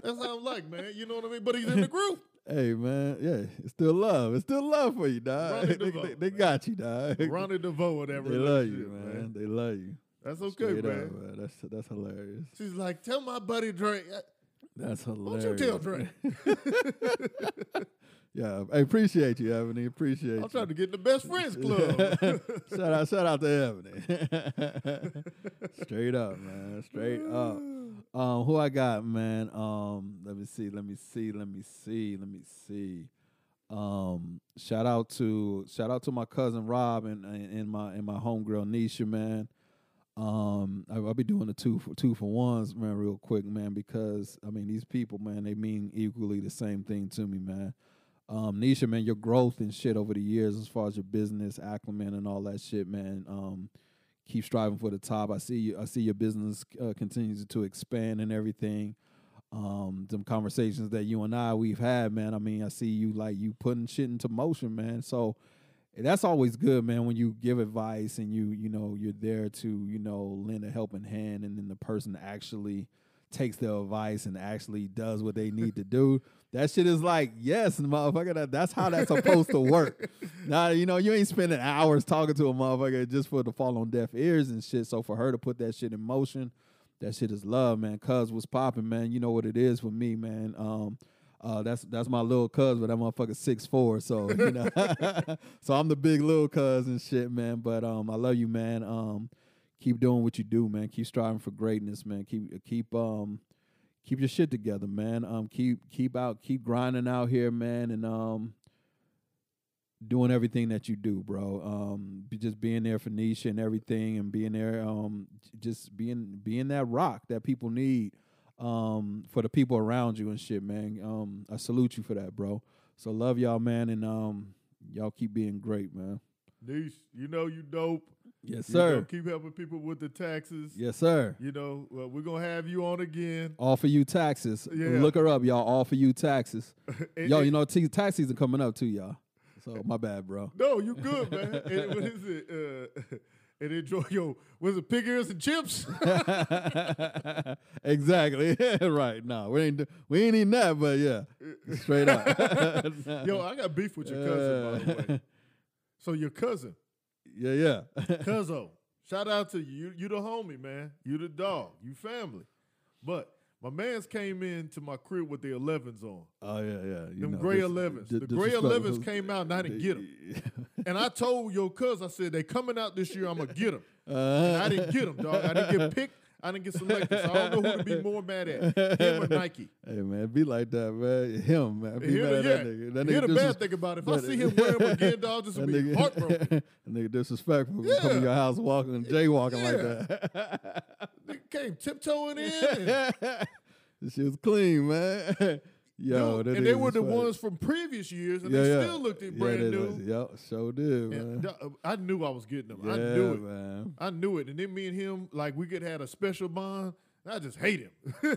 That's how I'm like, man. You know what I mean? But he's in the group. Hey, man, yeah, it's still love. It's still love for you, dog. They, they- they got you, dog. Ronnie DeVoe, whatever. they love you, man. They love you. That's okay, man. up, man. That's that's hilarious. She's like, tell my buddy uh, That's hilarious. don't you tell Dre? yeah, I appreciate you, Ebony. Appreciate I'm you. trying to get in the best friends club. shout out, shout out to Ebony. Straight up, man. Straight up. Um, who I got, man? Um, let me see, let me see, let me see, let me see. Um, shout out to shout out to my cousin Rob and and, my and my homegirl Nisha, man. Um, I, I'll be doing the two for two for ones, man, real quick, man, because I mean these people, man, they mean equally the same thing to me, man. Um, Nisha, man, your growth and shit over the years, as far as your business acumen and all that shit, man. Um, keep striving for the top. I see you. I see your business uh, continues to expand and everything. Um, some conversations that you and I we've had, man. I mean, I see you like you putting shit into motion, man. So that's always good, man. When you give advice and you you know you're there to you know lend a helping hand, and then the person actually takes their advice and actually does what they need to do. That shit is like, yes, motherfucker. That, that's how that's supposed to work. Now, you know, you ain't spending hours talking to a motherfucker just for it to fall on deaf ears and shit. So for her to put that shit in motion, that shit is love, man. Cuz was popping, man. You know what it is for me, man. Um, Uh, that's that's my little cuz, but that motherfucker six four. So you know, so I'm the big little cuz and shit, man. But um, I love you, man. Um, keep doing what you do, man. Keep striving for greatness, man. Keep keep um keep your shit together, man. Um, keep keep out, keep grinding out here, man, and um, doing everything that you do, bro. Um, just being there for Nisha and everything, and being there, um, just being being that rock that people need, um, for the people around you and shit, man. Um, I salute you for that, bro. So love y'all, man, and um, y'all keep being great, man. Niche, you know you dope. Yes, You know, sir. keep helping people with the taxes. Yes, sir. You know, well, we're gonna have you on again. Offer you taxes. Yeah. Look her up, y'all. Offer you taxes. And- Yo, you know, t- tax season coming up too, y'all. So my bad, bro. No, you good, man. and what is it? Uh, and enjoy your was it pig ears and chips? exactly. right. No, we ain't we ain't eating that, but yeah, straight up. Yo, I got beef with your cousin, by the way. So your cousin, yeah, yeah. Cuzzo, shout out to you. you. The homie, man. You the dog. You family. But my man's came in to my crib with the 11s on. oh yeah, yeah. You Them know, gray dis- 11s. di- the gray disrespectful. 11s came out and I didn't get them. And I told your cousin, I said, they coming out this year, I'm to get them. Uh, I didn't get them, dog. I didn't get picked. I didn't get selected. So I don't know who to be more mad at, him or Nike. Hey man, be like that, man. Him, man. Be mad the, at yeah. that nigga. That nigga the disres- bad thing about it, if I see him wearing them again, dog, this will be nigga, heartbroken. that nigga disrespectful. Yeah. Come Yeah. in your house walking and jaywalking Yeah. like that. Nigga came tiptoeing in. And, this shit was clean, man. Yo, dude, and they were the funny. ones from previous years, and yeah, they yeah. still looked at brand they new. Yep, so did, man. And, I knew I was getting them. yeah, I knew it. man. I knew it. And then me and him, like we could have a special bond. I just hate him. you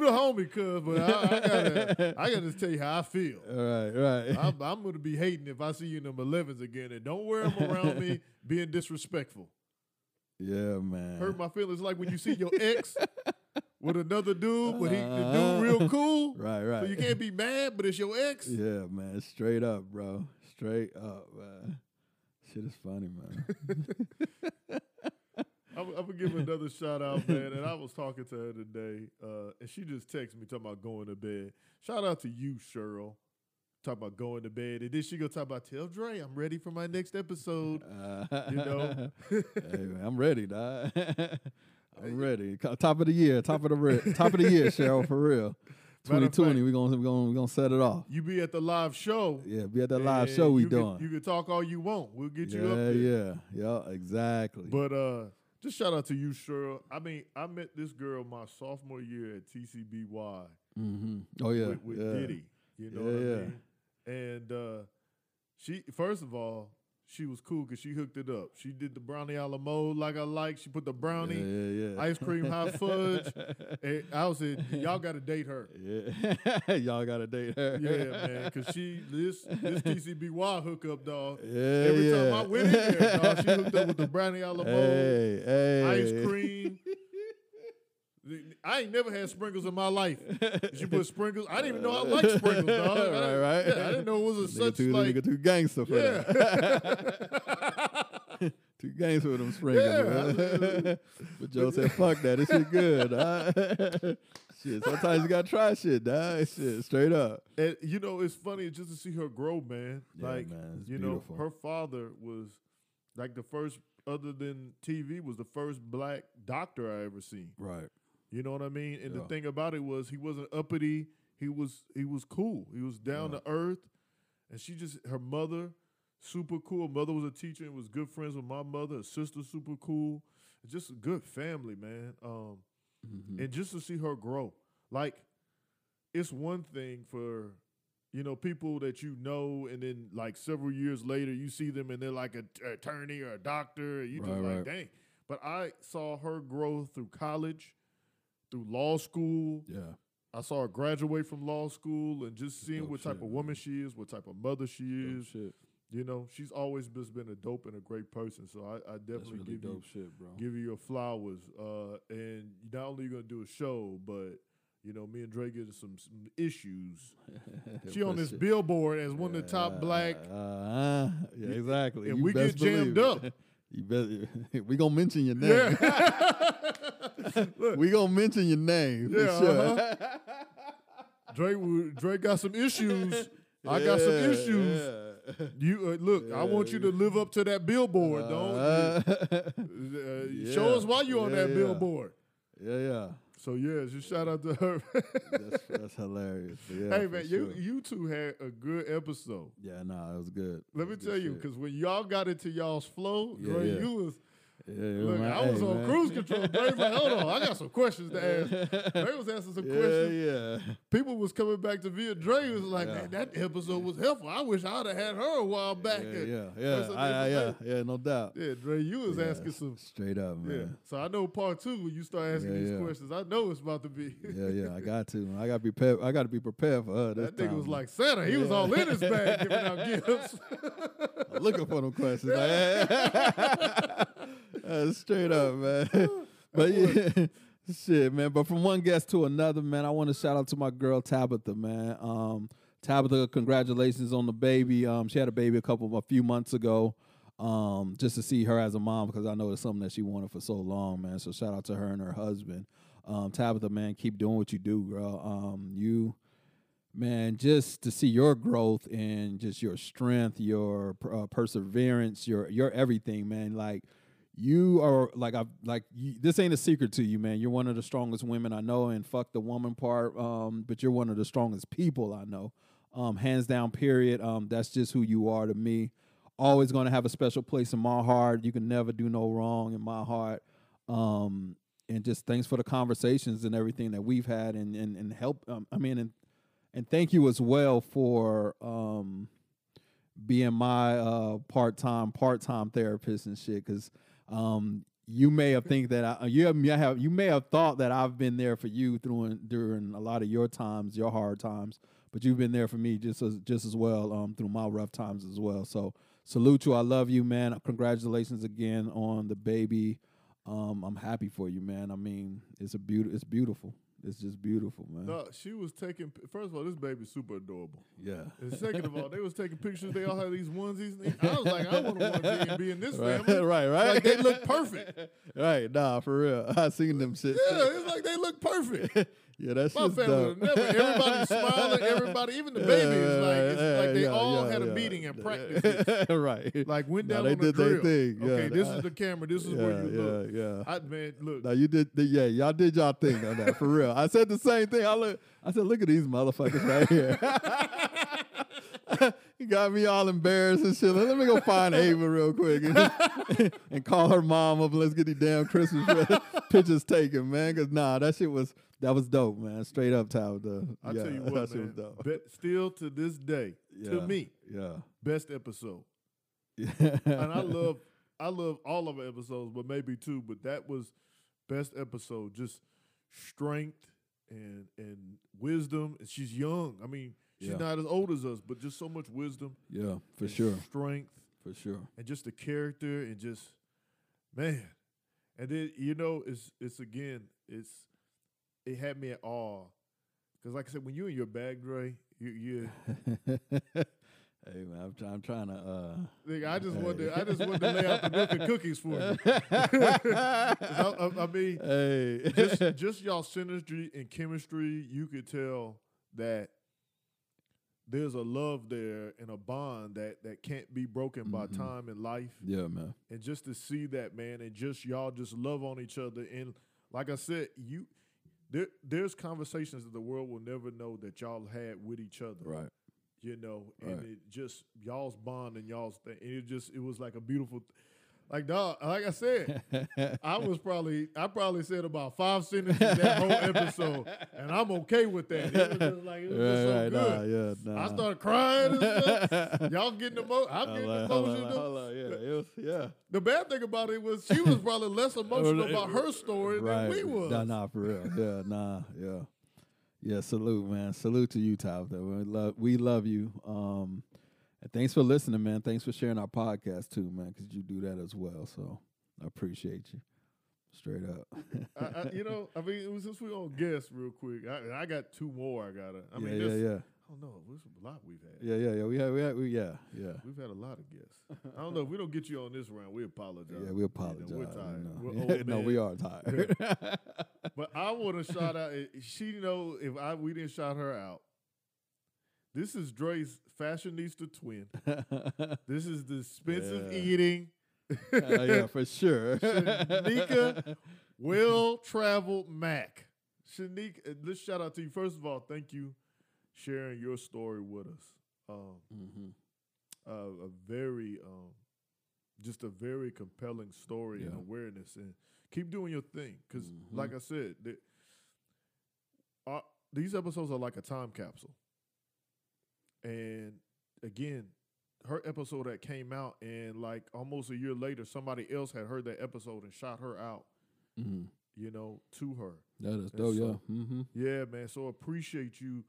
the homie, cuz, but I, I gotta, I gotta just tell you how I feel. All right, right. I'm, I'm gonna be hating if I see you in them 11s again, and don't wear them around me being disrespectful. yeah, man. Hurt my feelings like when you see your ex with another dude, but he the Uh-huh. dude real cool. right, right. So you can't be mad, but it's your ex. Yeah, man. Straight up, bro. Straight up, man. Shit is funny, man. I'm, I'm gonna give another shout out, man. And I was talking to her today, uh, and she just texted me talking about going to bed. Shout out to you, Cheryl. Talking about going to bed, and then she gonna talk about tell Dre I'm ready for my next episode. Uh, You know? hey, man, I'm ready, dog. I'm ready. Top of the year, top of the re- top of the year, Cheryl, for real. 2020, fact- we gonna we gonna we gonna set it off. You be at the live show. Yeah, be at that live show we you can- doing. you can talk all you want. We'll get you yeah, up there. yeah, yeah, exactly. But uh, just shout out to you, Cheryl. I mean, I met this girl my sophomore year at TCBY. hmm Oh yeah, with, with yeah. Diddy. You know Yeah, what I yeah. mean? And uh, she, first of all, she was cool because she hooked it up. She did the brownie a la mode like I like. She put the brownie, yeah, yeah, yeah. ice cream, hot fudge. and I was saying, y'all got to date her. Yeah, y'all gotta date her. Yeah, man, because she this this TCBY hookup, dog. Yeah, Every yeah. time I went in there, dog, she hooked up with the brownie a la mode, Hey, hey. ice cream. I ain't never had sprinkles in my life. Did you put sprinkles. I didn't even know I liked sprinkles, dog. I Right, didn't- right. Yeah, I didn't know it was a Nigga such too, like. nigga too gangster for Yeah. that. too gangster with them sprinkles. Yeah. man. but Joe said, "Fuck that. This shit good." dawg." shit. Sometimes you gotta try shit, dog. Shit, straight up. and you know, it's funny just to see her grow, man. Yeah, like, man, you beautiful. know, her father was like the first, other than TV, was the first black doctor I ever seen. Right. You know what I mean? And Yeah. the thing about it was he wasn't uppity. He was he was cool. He was down Yeah. to earth. And she just her mother, super cool. Mother was a teacher and was good friends with my mother. Her sister, super cool. Just a good family, man. Um, Mhm. and just to see her grow. Like, it's one thing for, you know, people that you know, and then like several years later, you see them and they're like an attorney or a doctor, you just Right, like, right. dang. But I saw her grow through college, through law school. Yeah. I saw her graduate from law school, and just seeing Dope what type shit, of man. woman she is, what type of mother she Dope is. shit. You know, she's always just been a dope and a great person. So I, I definitely really give you shit, give you your flowers. Uh, and not only you gonna do a show, but you know, me and Dre get some, some issues. She on this shit. billboard as one of the top Uh, black. Uh, yeah, exactly. and You we get jammed it. up. You we gonna mention your name. Yeah. Look, we gonna mention your name for Yeah, sure. uh-huh. Drake, Drake got some issues. I got some Yeah, issues. yeah. You uh, look. I want you to live up to that billboard, don't. Uh, Uh, yeah. Show us why you on Yeah, that yeah. billboard. yeah, yeah. So yeah, just shout out to her. That's, that's hilarious. Yeah, hey for man, you sure. you two had a good episode. Yeah, no, it was good. Let me tell you, because when y'all got into y'all's flow, Yeah, Dre, yeah. you was yeah, yeah, look. I was Hey, on man. cruise control. Dre's like, hold on, I got some questions to ask. Dre was asking some yeah, questions. yeah. People was coming back to via Dre was like, Yeah. man, that episode was helpful. I wish I'd have had her a while back. Yeah, yeah, yeah, I, I, yeah, yeah, no doubt. Yeah, Dre, you was Yeah, asking some. straight up, Yeah. man. So I know part two when you start asking Yeah, these yeah. questions, I know it's about to be. Yeah, yeah, I got to. man. I got to be prepared. I got to be prepared for her. That nigga was like Santa. He was all in his bag giving out gifts. Looking for them questions. Uh, straight up, man. But yeah, shit, man. But from one guest to another, man, I want to shout out to my girl Tabitha, man. Um, Tabitha, congratulations on the baby. Um, she had a baby a couple, a few months ago. Um, just to see her as a mom because I know it's something that she wanted for so long, man. So shout out to her and her husband. Um, Tabitha, man, keep doing what you do, girl. Um, you man, just to see your growth and just your strength, your uh, perseverance, your your everything, man. Like you are like I like you, this ain't a secret to you, man. You're one of the strongest women I know, and fuck the woman part. Um, but you're one of the strongest people I know, um, hands down. Period. Um, that's just who you are to me. Always gonna have a special place in my heart. You can never do no wrong in my heart. Um, and just thanks for the conversations and everything that we've had, and and and help. Um, I mean, and and thank you as well for um, being my uh, part-time part-time therapist and shit because um, you may have think that I, you have you may have thought that I've been there for you through during a lot of your times your hard times but you've been there for me just as just as well um, through my rough times as well. So salute you. I love you man. Congratulations again on the baby. Um, I'm happy for you man. I mean it's a beautiful it's beautiful it's just beautiful man no, she was taking. First of all, this baby's super adorable. yeah And second of all, they was taking pictures. They all had these onesies. I was like, I want to onesie and be in this right family. right right Like they look perfect. right nah for real I seen them shit Yeah, it's like they look perfect. Yeah that's My family never. Everybody's smiling. Everybody, even the babies, is like it's Yeah, like they yeah, all yeah, had a meeting and practiced. it. right. Like went down they on the did their drill. thing. Yeah, okay, this nah. is the camera. This is yeah, where you look. yeah, yeah. I man, look. No, you did. The, yeah, y'all did y'all thing on that for real. I said the same thing. I look. I said, look at these motherfuckers right here. He got me all embarrassed and shit. Let me go find Ava real quick and, and call her mom up. Let's get these damn Christmas pictures taken, man. Cause nah, that shit was that was dope, man. Straight up, Tabitha. I yeah, tell you what, shit was man. dope. Bet, still to this day, to me, Yeah. best episode. Yeah. and I love I love all of our episodes, but maybe two. But that was best episode. Just strength and and wisdom. And she's young. I mean, she's Yeah. not as old as us, but just so much wisdom. Yeah, for sure. Strength For sure. and just the character and just man. And then you know, it's it's again, it's it had me at awe. Cause like I said, when you're in your bag, Dre, you you hey man, I'm, try- I'm trying to. uh Nigga, I just Hey. wanted to, I just wanted to lay out the milk and cookies for you. I, I- I mean, Hey, just just y'all synergy and chemistry, you could tell that there's a love there and a bond that that can't be broken by Mhm. time and life. yeah, man. And just to see that, man, and just y'all just love on each other. And like I said, you there there's conversations that the world will never know that y'all had with each other. Right. You know, and Right. it just y'all's bond and y'all's thing. And it just it was like a beautiful like dog, like I said, I was probably I probably said about five sentences that whole episode, and I'm okay with that. It was just like it was just so right, good. Nah, yeah, nah. I started crying. And stuff. Y'all getting emo- I'm getting on, emotional. hold on, Yeah, was, yeah. The bad thing about it was she was probably less emotional about her story right. than we was. Nah, nah, for real. Yeah, nah, yeah. Yeah, salute, man. Salute to you, Tabitha. We love, we love you. Um, and thanks for listening, man. Thanks for sharing our podcast too, man, because you do that as well. So I appreciate you. Straight up. I, I, you know, I mean, it was since we on guest real quick. I, I got two more. I gotta. I yeah, mean, yeah, this, yeah. don't know. There's a lot we've had. Yeah, yeah, yeah. We had, we had, we, yeah, yeah. We've had a lot of guests. I don't know if we don't get you on this round. We apologize. Yeah, we You know, apologize. we're tired. No, We're old no we are tired. But I want to shout out. eh, She know if I we didn't shout her out. This is Dre's fashionista twin. This is the expensive Yeah. eating. Uh, yeah, for sure. Shanika well traveled Mac. Shanika, uh, let's shout out to you. First of all, thank you sharing your story with us. Um, Mhm. uh, a very, um, just a very compelling story and awareness, and keep doing your thing. Because, Mhm. like I said, the, our, these episodes are like a time capsule. And again, her episode that came out, and like almost a year later, somebody else had heard that episode and shot her out. Mhm. You know, to her. That is dope. Yeah. Mm-hmm. Yeah, man. So appreciate you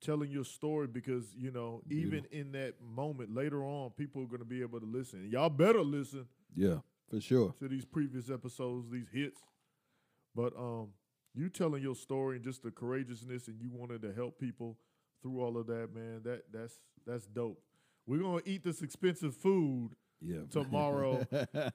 telling your story because you know even in that moment later on, people are going to be able to listen. And y'all better listen Yeah, for sure. to these previous episodes, these hits. But um, you telling your story and just the courageousness, and you wanted to help people through all of that, man. That that's that's dope. We're gonna eat this expensive food Yeah. tomorrow.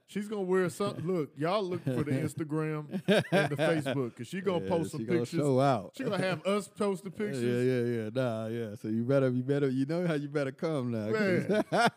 She's gonna wear something. Look, y'all look for the Instagram and the Facebook, cause she gonna Yeah, post she some gonna pictures. Show out. She gonna have us post the pictures. Yeah, yeah, yeah. Nah, yeah. So you better, you better, you know how you better come now. 'cause-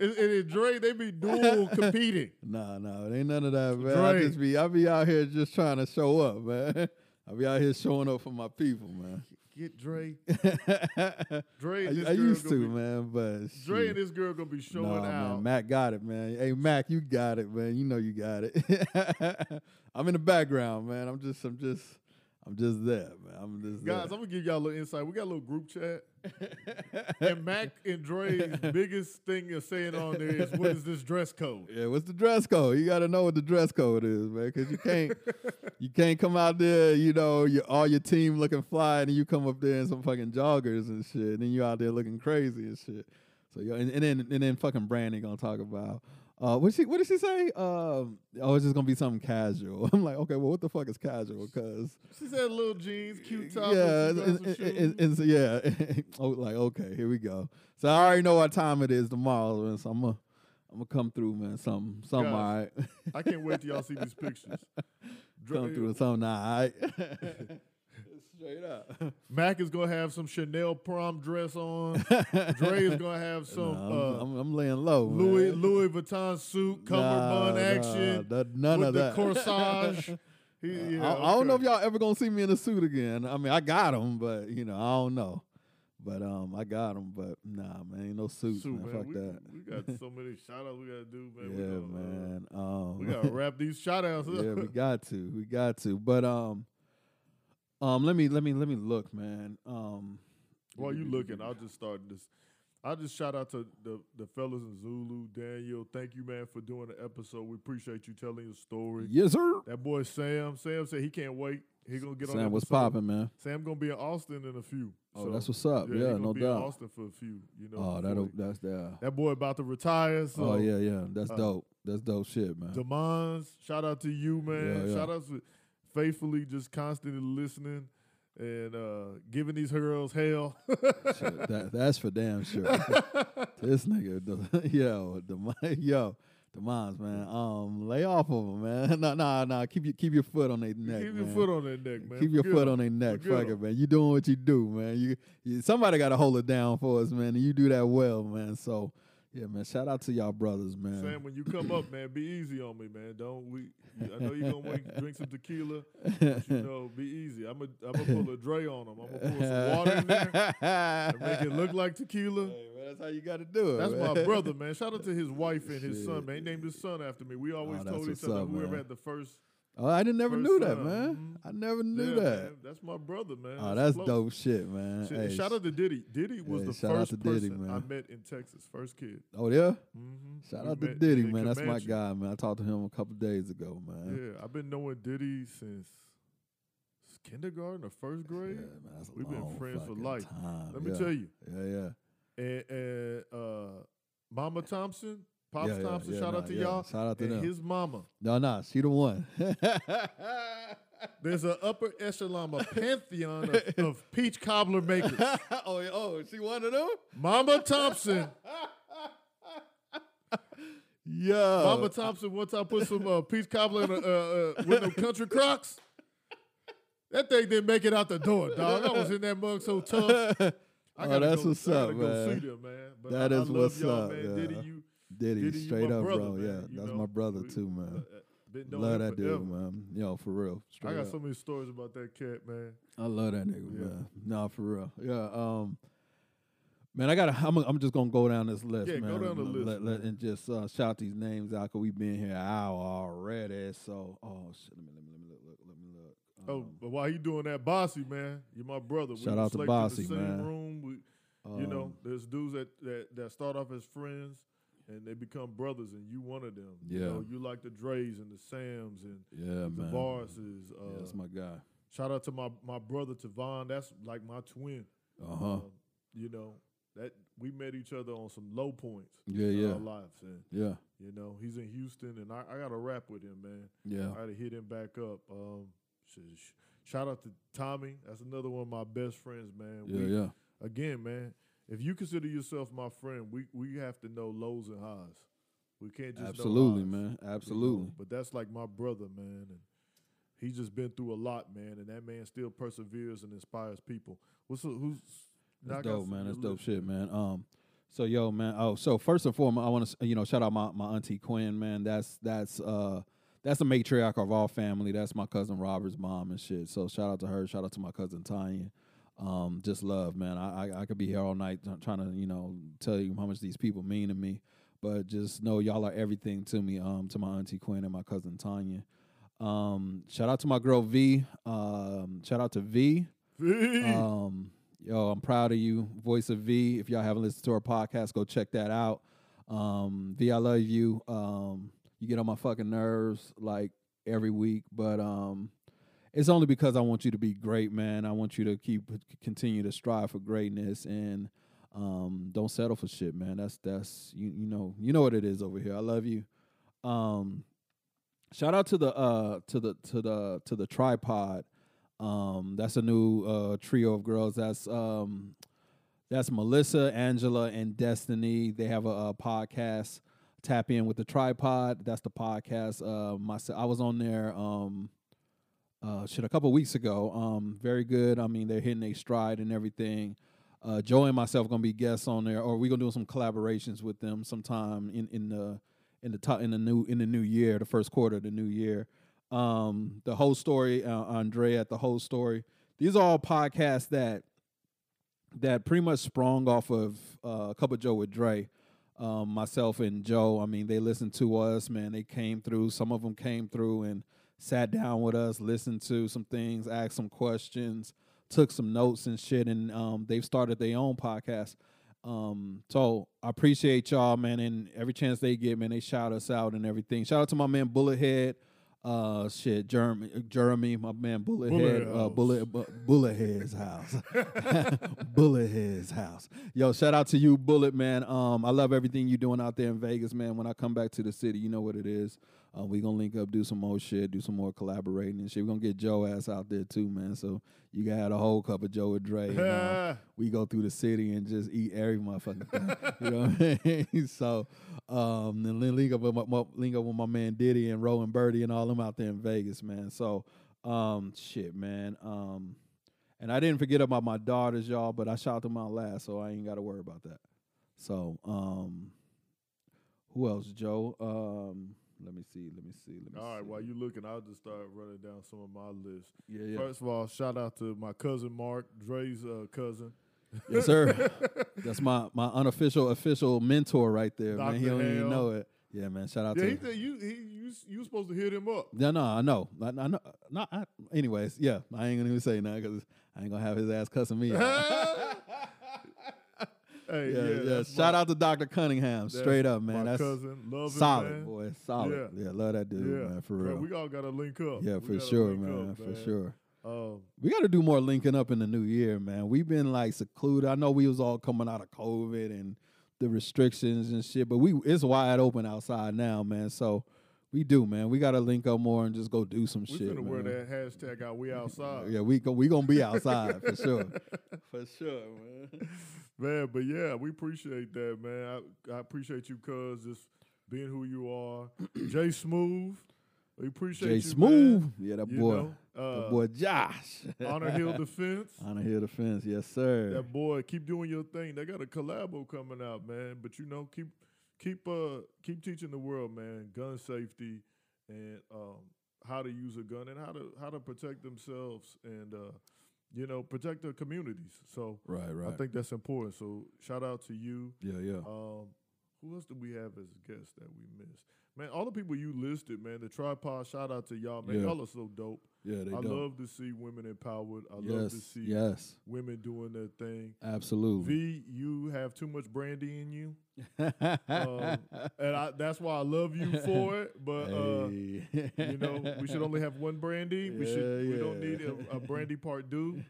And, and Dre, they be dual competing. nah, nah, it ain't none of that, man. Dre. I just be, I be out here just trying to show up, man. I be out here showing up for my people, man. Get Dre. I, Dre and this I girl used to, be, man, but Dre shit. and this girl gonna be showing nah, out. man. Mac got it, man. Hey, Mac, you got it, man. You know you got it. I'm in the background, man. I'm just, I'm just, I'm just there, man. I'm just Guys, I'm gonna give y'all a little insight. We got a little group chat. And Mac and Dre's biggest thing of saying on there is what is this dress code? Yeah, what's the dress code? You got to know what the dress code is, man, because you can't you can't come out there, you know, you, all your team looking fly, and you come up there in some fucking joggers and shit, and then you out there looking crazy and shit. So and, and then and then fucking Brandy gonna talk about. Uh, what she what did she say? Um, oh, it's just gonna be something casual. I'm like, okay, well, what the fuck is casual? Because She said little jeans, cute top, yeah, and, and, and- and- so, yeah. oh, like okay, here we go. So I already know what time it is tomorrow, and so I'm gonna I'm gonna come through, man. Something, something, Guys, all right. I can't wait till y'all see these pictures. Come through with something, all right. Straight up. Mac is gonna have some Chanel prom dress on. Dre is gonna have some Nah, I'm, uh, I'm, I'm laying low. Louis man. Louis Vuitton suit, cummerbund Nah, action, nah, that- none with of the that. corsage. He, I- yeah, I, don't know if y'all ever gonna see me in a suit again. I mean, I got them, but you know, I don't know. But um, I got them, but nah, man, ain't no suits, Suit, man. man. Fuck we, that. we got so many shout outs we gotta do, man. we yeah, gonna, uh, man. Um, we gotta wrap these shout outs yeah, we got to, we got to. But um, um, let me, let me, let me look, man. Um, While you looking, I'll just start this. I'll just shout out to the, the fellas in Zulu. Daniel, thank you, man, for doing the episode. We appreciate you telling your story. yes, sir. That boy Sam, Sam said he can't wait. He gonna get on. Sam, what's popping, man? Sam gonna be in Austin in a few. Oh, So, that's what's up. Yeah, gonna no be in doubt. Austin for a few. You know. Oh, that'll, that's there. that boy about to retire. So oh yeah, yeah. That's uh, dope. That's dope shit, man. Demons, shout out to you, man. Yeah, yeah. Shout out to faithfully just constantly listening and uh giving these girls hell. That, that's for damn sure. this nigga, the, yo, the yo, the moms, man. Um, lay off of them, man. No, no, no. Keep your keep your foot on their neck, Keep man. your foot on their neck, man. Keep your Forget foot on their neck. Forget Fuck it, man. You doing what you do, man. You, you somebody got to hold it down for us, man. And you do that well, man. So, yeah, man. Shout out to y'all brothers, man. Sam, when you come up, man, be easy on me, man. Don't we? I know you're gonna drink some tequila, but you know, be easy. I'm gonna I'm gonna pull a Dre on them. I'm gonna pour some water in there and make it look like tequila. Hey, man, that's how you got to do it. That's man. my brother, man. Shout out to his wife and his son, Shit. man. He named his son after me. We always Oh, told each other up, whoever man. had the first. Oh, I didn't never First knew that, man. Mhm. I never knew Yeah, that. man. That's my brother, man. Oh, that's dope shit, man. Shit, Hey, shout out to Diddy. Diddy was the shout out first to Diddy, person I man. met in Texas. First kid. Oh yeah. Mm-hmm. Shout out to Diddy, man. That's my guy, man. I talked to him a couple days ago, man. Yeah, I've been knowing Diddy since kindergarten or first Yeah, grade. man, that's a We've been long friends for fucking life. time. Let me Yeah. tell you, Yeah, yeah. and, and uh, Mama Thompson, Pops yeah, Thompson. yeah, shout nah, out to y'all. Shout out to and them. his mama. no, no, she the one. There's an upper echelon, a pantheon of, of peach cobbler makers. oh, oh, she one of them. Mama Thompson. Yeah, Mama Thompson one I put some uh, peach cobbler in a, uh, uh, with no Country Crocks. That thing didn't make it out the door, dog. I was in that mug so tough. I Oh, gotta that's go, what's I gotta up, go man. see them, man. But That I, I is love what's y'all, up, man. yeah. Diddy, you, Diddy, Diddy, straight up, brother, bro. man. Yeah, that's know, my brother too, uh, man. uh, Love him that dude, man. Yo, for real. I got up. so many stories about that cat, man. I love that nigga, Yeah. man. Nah, for real. Yeah. Um, man, I gotta. I'm. I'm just gonna go down this list, Yeah, man. go down the Let- list, let- and just uh, shout these names out. Cause we've been here an hour already. So, oh shit. Let me let me let me look. look let me look. Oh, Um, but while you doing that, Bossy, man, you're my brother. Shout we out to Bossy, in the same man. room. We, you know, um, there's dudes that, that that start off as friends and they become brothers, and you one of them. You Yeah. know, you like the Dre's and the Sams and Yeah, the. Varses. Yeah, Uh, that's my guy. shout out to my my brother Tavon. That's like my twin. Uh huh. Um, you know that we met each other on some low points Yeah, in yeah, our lives, and yeah, you know he's in Houston, and I, I got to rap with him, man. yeah. I got to hit him back up. Um, sh- sh- shout out to Tommy. That's another one of my best friends, man. Yeah, we, yeah. Again, man, if you consider yourself my friend, we we have to know lows and highs. We can't just know Absolutely, man. you know? Absolutely. But that's like my brother, man, and he's just been through a lot, man. And that man still perseveres and inspires people. What's who's That's dope, man. That's dope shit, man. Um, so yo, man. Oh, so first and foremost, I want to you know shout out my my auntie Quinn, man. That's that's uh that's the matriarch of our family. That's my cousin Robert's mom and shit. So shout out to her. Shout out to my cousin Tanya. Um, just love, man. I, I I could be here all night trying to you know tell you how much these people mean to me, but just know y'all are everything to me. Um, to my auntie Quinn and my cousin Tanya. Um, shout out to my girl V. Um, shout out to V. V. Um, yo, I'm proud of you, Voice of V. If y'all haven't listened to our podcast, go check that out. Um, V, I love you. Um, you get on my fucking nerves like every week, but um, it's only because I want you to be great, man. I want you to keep continue to strive for greatness and um, don't settle for shit, man. That's that's you you know you know what it is over here. I love you. Um, shout out to the uh to the to the to the tripod. Um, that's a new uh, trio of girls. That's um, that's Melissa, Angela, and Destiny. They have a, a podcast. Tap in with the tripod. That's the podcast. Uh, myself, I was on there. Um, uh, shit, a couple weeks ago. Um, very good. I mean, they're hitting a stride and everything. Uh, Joe and myself are gonna be guests on there, or we gonna do some collaborations with them sometime in in the in the top in the new in the new year, the first quarter of the new year um, the whole story, uh, Andre at the whole story. These are all podcasts that that pretty much sprung off of uh, a cup of Joe with Dre. Um, myself and Joe, I mean, they listened to us, man. They came through. Some of them came through and sat down with us, listened to some things, asked some questions, took some notes and shit, and um, they've started their own podcast. Um, so I appreciate y'all, man, and every chance they get, man, they shout us out and everything. Shout out to my man Bullethead. Uh, shit, Jeremy, Jeremy, my man Bullethead, Bullet uh, Bullet, Bu- Bullethead's house, Bullethead's house. Yo, shout out to you, Bullet, man. Um, I love everything you're doing out there in Vegas, man. When I come back to the city, you know what it is. Uh, we gonna link up, do some more shit, do some more collaborating and shit. We gonna get Joe ass out there too, man. So you can have a whole cup of Joe and Dre. and, uh, we go through the city and just eat every motherfucking thing. you know what I mean? So, um, then link up with my, my link up with my man Diddy and Rowan Birdie and all them out there in Vegas, man. So, um, shit, man. Um, and I didn't forget about my daughters, y'all, but I shot them out last, so I ain't got to worry about that. So, um, who else, Joe? Um, let me see. Let me see. Let me All right, see. while you looking, I'll just start running down some of my list. yeah, yeah. First of all, shout out to my cousin Mark, Dre's uh, cousin. Yes, sir. That's my my unofficial official mentor right there, man. He Dr. don't even know it. Yeah, man. Shout out Yeah, to. he said you he you you supposed to hit him up. Yeah, no, I know. I, I know. Not. I, anyways, yeah, I ain't gonna even say that because I ain't gonna have his ass cussing me. Hey, yeah, yeah. that's Shout my- out to Dr. Cunningham, straight up, man. That's cousin, love solid, man. boy. Solid. Yeah. Yeah. love that dude, Yeah, man. For real. we all gotta link up. yeah, We for sure, man. up, For sure. Um, We got to do more linking up in the new year, man. We've been like secluded. I know we was all coming out of COVID and the restrictions and shit, but we it's wide open outside now, man. So We do, man. We gotta link up more and just go do some shit. We shit. finna wear man. that hashtag out. We outside. Yeah, we go, we gonna be outside for sure. For sure, man. Man, but yeah, we appreciate that, man. I, I appreciate you, cuz, just being who you are. Jay Smooth, we appreciate Jay you, Smooth. man. Yeah, that You boy. know, that uh, boy Josh. Honor Hill Defense. Honor Hill Defense. Yes, sir. That boy, keep doing your thing. They got a collabo coming out, man. But you know, keep keep uh keep teaching the world, man, gun safety and um how to use a gun and how to how to protect themselves and uh you know protect their communities. So Right, right. I think that's important. So shout out to you. yeah, yeah. Um, who else do we have as guests that we missed? Man, all the people you listed, man. The tripod. Shout out to y'all, man. Yeah. Y'all are so dope. yeah, they I do. love to see women empowered. I yes, love to see yes, women doing their thing. absolutely. V, you have too much brandy in you, um, and I, that's why I love you for it. But uh, you know, we should only have one brandy. we should. Yeah, We don't need a, a brandy part two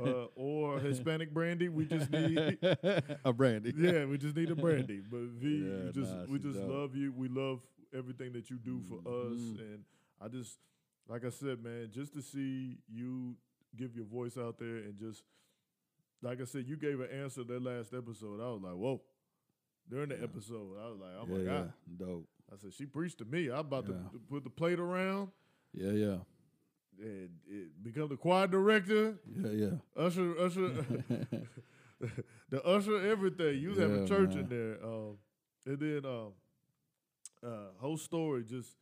uh, or Hispanic brandy. We just need. a brandy. Yeah, we just need a brandy. But V, Yeah, just nah, we just dope. love you. We love everything that you do for us, Mhm. and I just like I said, man, just to see you give your voice out there and just like I said, you gave an answer that last episode. I was like, whoa. During the Yeah. episode, I was like, oh my yeah. god. Dope. I said, she preached to me. I'm about to, to put the plate around Yeah, yeah. and it, become the choir director, Yeah, yeah. usher, usher, the usher, everything. You was having Yeah, church man. in there, um, and then um, uh, whole story. Just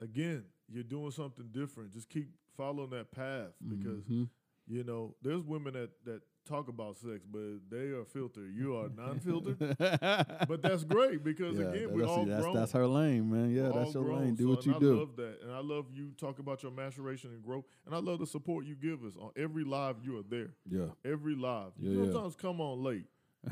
again, you're doing something different. Just keep following that path because Mhm. you know there's women that that talk about sex, but they are filtered. You are non-filtered, but that's great because Yeah, again, we're that's, all that's, grown. that's her lane, man. Yeah, We're that's your grown, lane. Do so- what you I do. I love that, and I love you talk about your maturation and growth, and I love the support you give us on every live. You are there, Yeah. every live. Yeah, you yeah. sometimes come on late,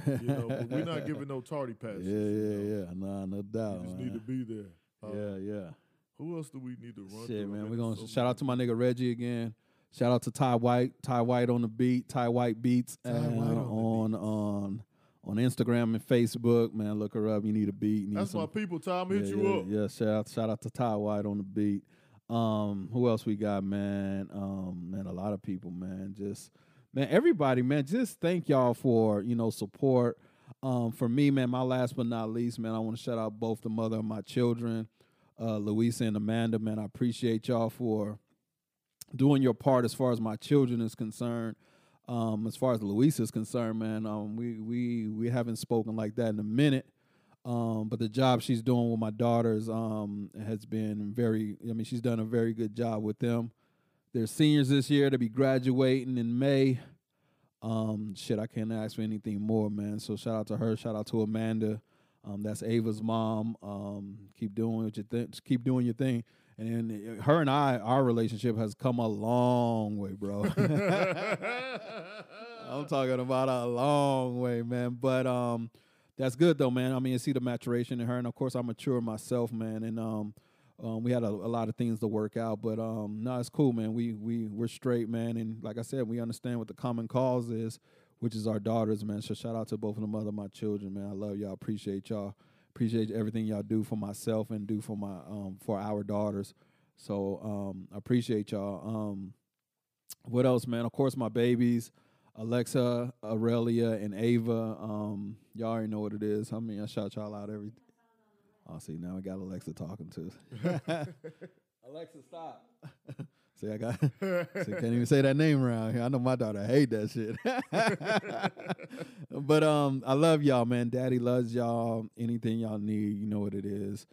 you know, but we're not giving no tardy passes. Yeah, you yeah, know. yeah. Nah, no doubt. We just man. need to be there. Uh, yeah, yeah. Who else do we need to run? Shit, man. We're gonna so shout out to my nigga Reggie again. Shout out to Ty White, Ty White on the beat, Ty White Beats, Ty and White on on on on Instagram and Facebook. Man, look her up. You need a beat. Need That's some, my people. Tom, hit yeah, you yeah, up. Yeah, shout out, shout out to Ty White on the beat. Um, who else we got, man? Um, man, a lot of people, man. Just man, everybody, man. Just thank y'all for you know support. Um, for me, man, my last but not least, man, I want to shout out both the mother of my children, uh, Louisa and Amanda. Man, I appreciate y'all for doing your part as far as my children is concerned. Um, as far as Louisa is concerned, man, um, we we we haven't spoken like that in a minute. Um, but the job she's doing with my daughters um, has been very. I mean, she's done a very good job with them. They're seniors this year. They'll be graduating in May. Um, shit, I can't ask for anything more, man. So shout out to her. Shout out to Amanda. Um, that's Ava's mom. Um, keep doing what you think. Keep doing your thing. And then uh, her and I, our relationship has come a long way, bro. I'm talking about a long way, man. But um, that's good though, man. I mean, I see the maturation in her, and of course, I'm mature myself, man. And um, um, we had a, a lot of things to work out, but um, no, it's cool, man. We we we're straight, man. And like I said, we understand what the common cause is, which is our daughters, man. So shout out to both of the mother my children, man. I love y'all. Appreciate y'all. Appreciate everything y'all do for myself and do for my um for our daughters. So um, I appreciate y'all. Um, what else, man? Of course, my babies. Alexa, Aurelia, and Ava. Um, y'all already know what it is. I mean, I shout y'all out every. Oh, see, now I got Alexa talking to. Us. Alexa, stop. see, I got. see, can't even say that name around here. I know my daughter hate that shit. but um, I love y'all, man. Daddy loves y'all. Anything y'all need, you know what it is.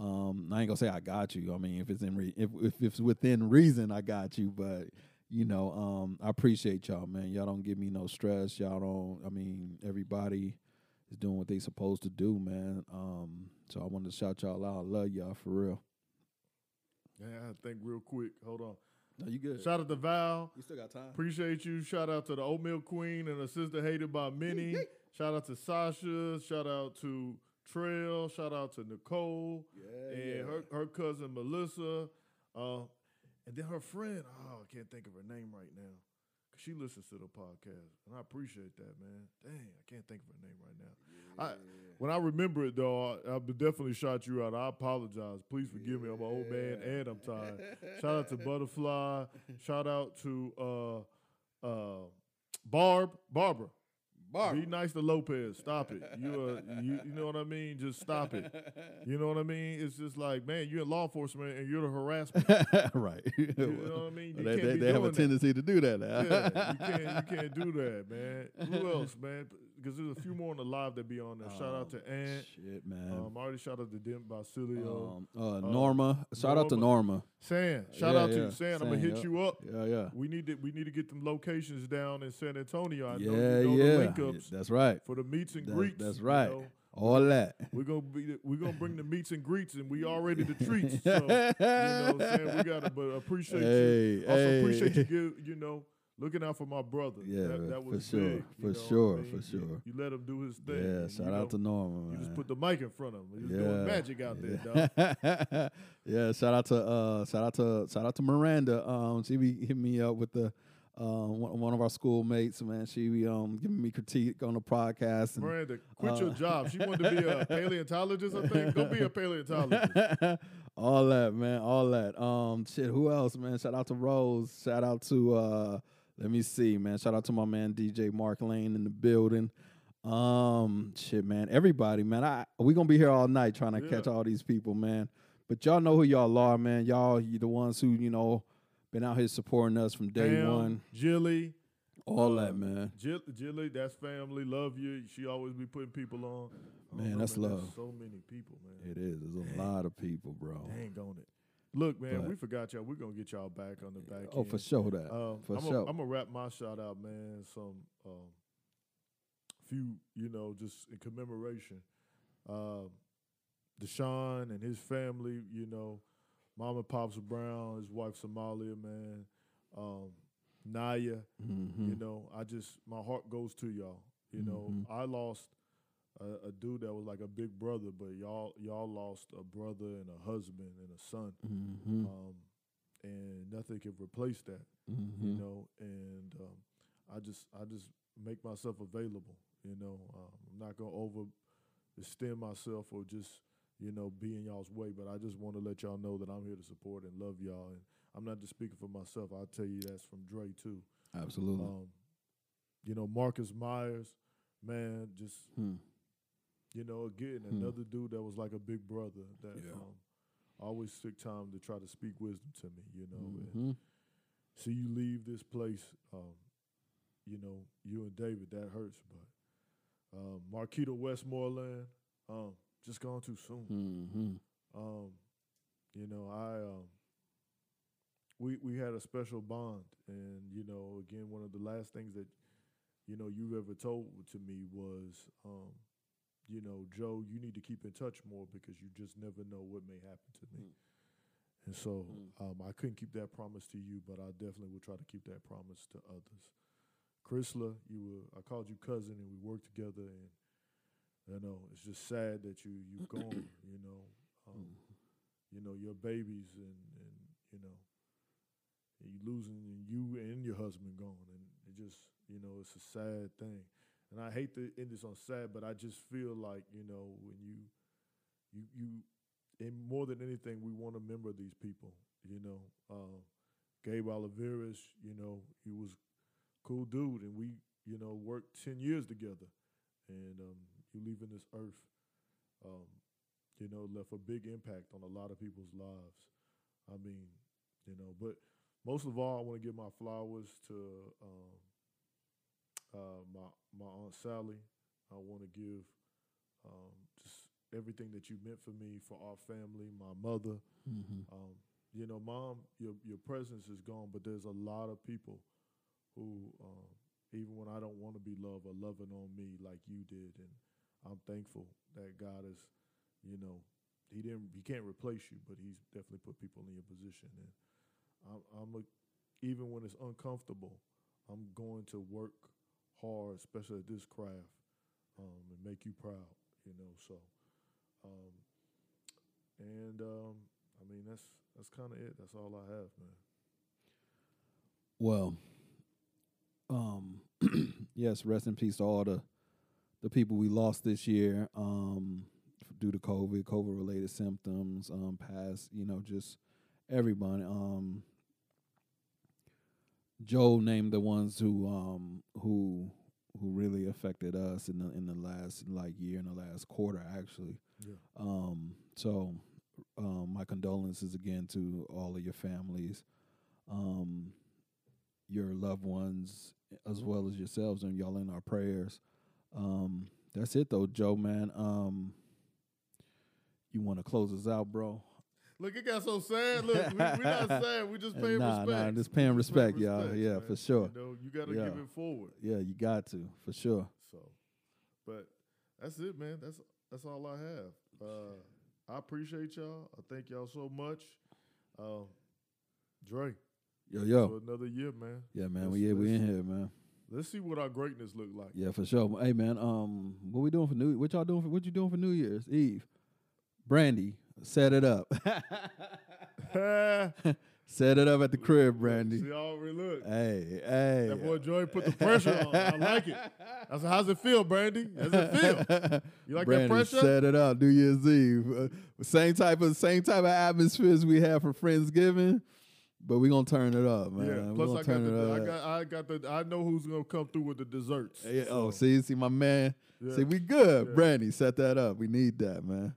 Um, I ain't gonna say I got you. I mean, if it's in re- if if it's within reason, I got you. But you know, um, I appreciate y'all, man. Y'all don't give me no stress. Y'all don't. I mean, everybody is doing what they supposed to do, man. Um, so I wanted to shout y'all out. I love y'all for real. Yeah, I think real quick. Hold on. No, you good. Shout out to Val. we still got time. Appreciate you. Shout out to the Oatmeal Queen and her sister hated by many. Shout out to Sasha. Shout out to Trail. Shout out to Nicole yeah, and her her cousin Melissa. Uh, and then her friend. Oh, I can't think of her name right now. She listens to the podcast, and I appreciate that, man. Dang, I can't think of her name right now. I, when I remember it though, I, I've definitely shot you out. I apologize. Please forgive me. I'm an old man and I'm tired. Shout out to Butterfly. Shout out to uh, uh, Barb, Barbara. Barbara. Be nice to Lopez. Stop it. You, uh, you, you know what I mean? Just stop it. You know what I mean? It's just like, man, you're in law enforcement and you're the harassment. right. You know what I mean? They they, they have a doing that. tendency to do that now. Yeah, you can't you can't do that, man. Who else, man? Because there's a few more on the live that be on there. Shout out to Ant. Shit, man. Um, I already shout out to Dim Basilio. Um, uh, Norma. Shout out to Norma. San, shout Yeah, out to yeah. you, San. I'm gonna hit yeah. you up. Yeah, yeah. We need to we need to get them locations down in San Antonio. I know Yeah, you know yeah. the link That's right. for the meets and That's, greets. that's you right. know. All that. We're gonna be we're gonna bring the meets and greets, and we already the treats. So you know, what I'm saying we gotta. But appreciate you. Also hey. appreciate you. Give you know looking out for my brother. Yeah, that, that for was sure, big, for you know what I sure, mean? for sure. You, let him do his thing. Yeah, shout out know, to Norma, man. You just put the mic in front of him. He was yeah. doing magic out there, dog. yeah, shout out to uh, shout out to shout out to Miranda. Um, she be hitting me up with the um, one, one of our schoolmates, man. She be um giving me critique on the podcast. And, Miranda, quit your Uh, job. She wanted to be a paleontologist, I think. Go be a paleontologist. all that, man, all that. Um, shit. Who else, man? Shout out to Rose. Shout out to uh, let me see, man. Shout out to my man DJ Mark Lane in the building. Um, shit, man. Everybody, man. I we gonna be here all night trying to catch all these people, man. But y'all know who y'all are, man. Y'all, you the ones who you know been out here supporting us from day Pam, one. Jilly. All uh, that, man. Jill, Jilly, that's family. Love you. She always be putting people on. Don't Man, know, that's there's love. So many people, man. It is. There's a lot of people, bro. Dang on it. Look, man, But- we forgot y'all. We're gonna get y'all back on the back. Oh, for sure that. Um, for I'm sure. I'm gonna wrap my shout out, man. Some um, few, you know, just in commemoration. Um, Deshaun and his family, you know, Mama Pops Brown, his wife Somalia, man. Um, Naya, Mhm. you know, I just my heart goes to y'all. You know, Mhm. I lost a, a dude that was like a big brother, but y'all y'all lost a brother and a husband and a son, Mhm. um, and nothing can replace that you Mhm. know and um, i just i just make myself available you know um, i'm not gonna over extend myself or just you know be in y'all's way but i just want to let y'all know that i'm here to support and love y'all and i'm not just speaking for myself i'll tell you that's from dre too Absolutely. um, you know marcus myers man just Hmm. You know again Hmm. another dude that was like a big brother that Yeah. um, always took time to try to speak wisdom to me you know and, Mhm. see you leave this place, um, you know, you and David, that hurts. But um, Marquita Westmoreland, um, just gone too soon. Mhm. Um, you know, I um, we we had a special bond, and you know, again, one of the last things that you know you've ever told to me was, um, you know, Joe, you need to keep in touch more because you just never know what may happen to me. And so um, I couldn't keep that promise to you, but I definitely will try to keep that promise to others. Chrysler, you were I called you cousin, and we worked together, and you know it's just sad that you you've gone. You know, um, you know your babies, and and you know you losing and you and your husband gone, and it just you know it's a sad thing. And I hate to end this on sad, but I just feel like you know when you you you and more than anything, we want to remember these people. You know, um, Gabe Oliveras. You know, he was cool dude, and we, you know, worked ten years together. And um, you leaving this earth, um, you know, left a big impact on a lot of people's lives. I mean, you know, but most of all, I want to give my flowers to um, uh, my my aunt Sally. I want to give um, just everything that you meant for me, for our family, my mother. Mhm. Um, you know, mom, your your presence is gone, but there's a lot of people who, um, even when I don't want to be loved, are loving on me like you did, and I'm thankful that God is, you know, He didn't, He can't replace you, but He's definitely put people in your position, and I'm, I'm a, even when it's uncomfortable, I'm going to work hard, especially at this craft, um, and make you proud, you know. So, um, and um, I mean that's that's kind of it. That's all I have, man. Well, yes, rest in peace to all the the people we lost this year um, due to COVID, COVID related symptoms, um, past, you know, just everybody. Um, Joe named the ones who um, who who really affected us in the in the last like year in the last quarter actually. Yeah. Um, so um, my condolences again to all of your families, um, your loved ones, as well as yourselves, and y'all in our prayers. Um, that's it though, Joe man. Um, you want to close us out, bro? Look, it got so sad. Look, we, we're not sad. We just paying nah, respect. nah, just paying respect, y'all. respect, Yeah, man. for sure. You know, you got to Yeah. give it forward. Yeah, you got to for sure. So, but that's it, man. That's that's all I have. Uh, I appreciate y'all. I thank y'all so much. Um, Dre, Yo, yo, for another year, man. yeah, man. Let's- We yeah, we in here, man. Let's see what our greatness look like. Yeah, for sure. Hey, man. Um, what we doing for New? What y'all doing? For, what you doing for New Year's Eve? Brandy, set it up. set it up at the crib, Brandy. See, I already look. Hey, hey. That boy Joy put the pressure on. I like it. I said, "How's it feel, Brandy? How's it feel? You like Brandy, that pressure?" set it up. New Year's Eve. Uh, same type of same type of atmospheres we have for Friendsgiving, but we gonna turn it up, man. yeah. Plus, I got, turn the, it I got, I got the, I know who's gonna come through with the desserts. Yeah, oh, So, see, see, my man. Yeah. See, we good. Yeah. Brandy, set that up. We need that, man.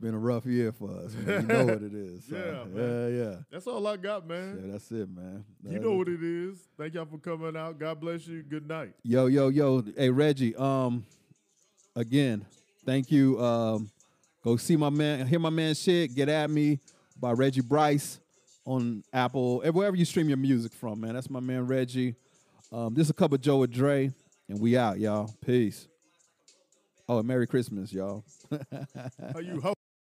Been a rough year for us. Man. You know what it is. So, Yeah, yeah, man. yeah. that's all I got, man. Yeah, that's it, man. You know what it is. Thank y'all for coming out. God bless you. Good night. Yo, yo, yo. Hey, Reggie. Um, again, thank you. Um, go see my man, hear my man shit. Get at me by Reggie Bryce on Apple, wherever you stream your music from, man. That's my man Reggie. Um, this is a cup of Joe with Dre, and we out, y'all. Peace. Oh, and Merry Christmas, y'all. How you? Ho-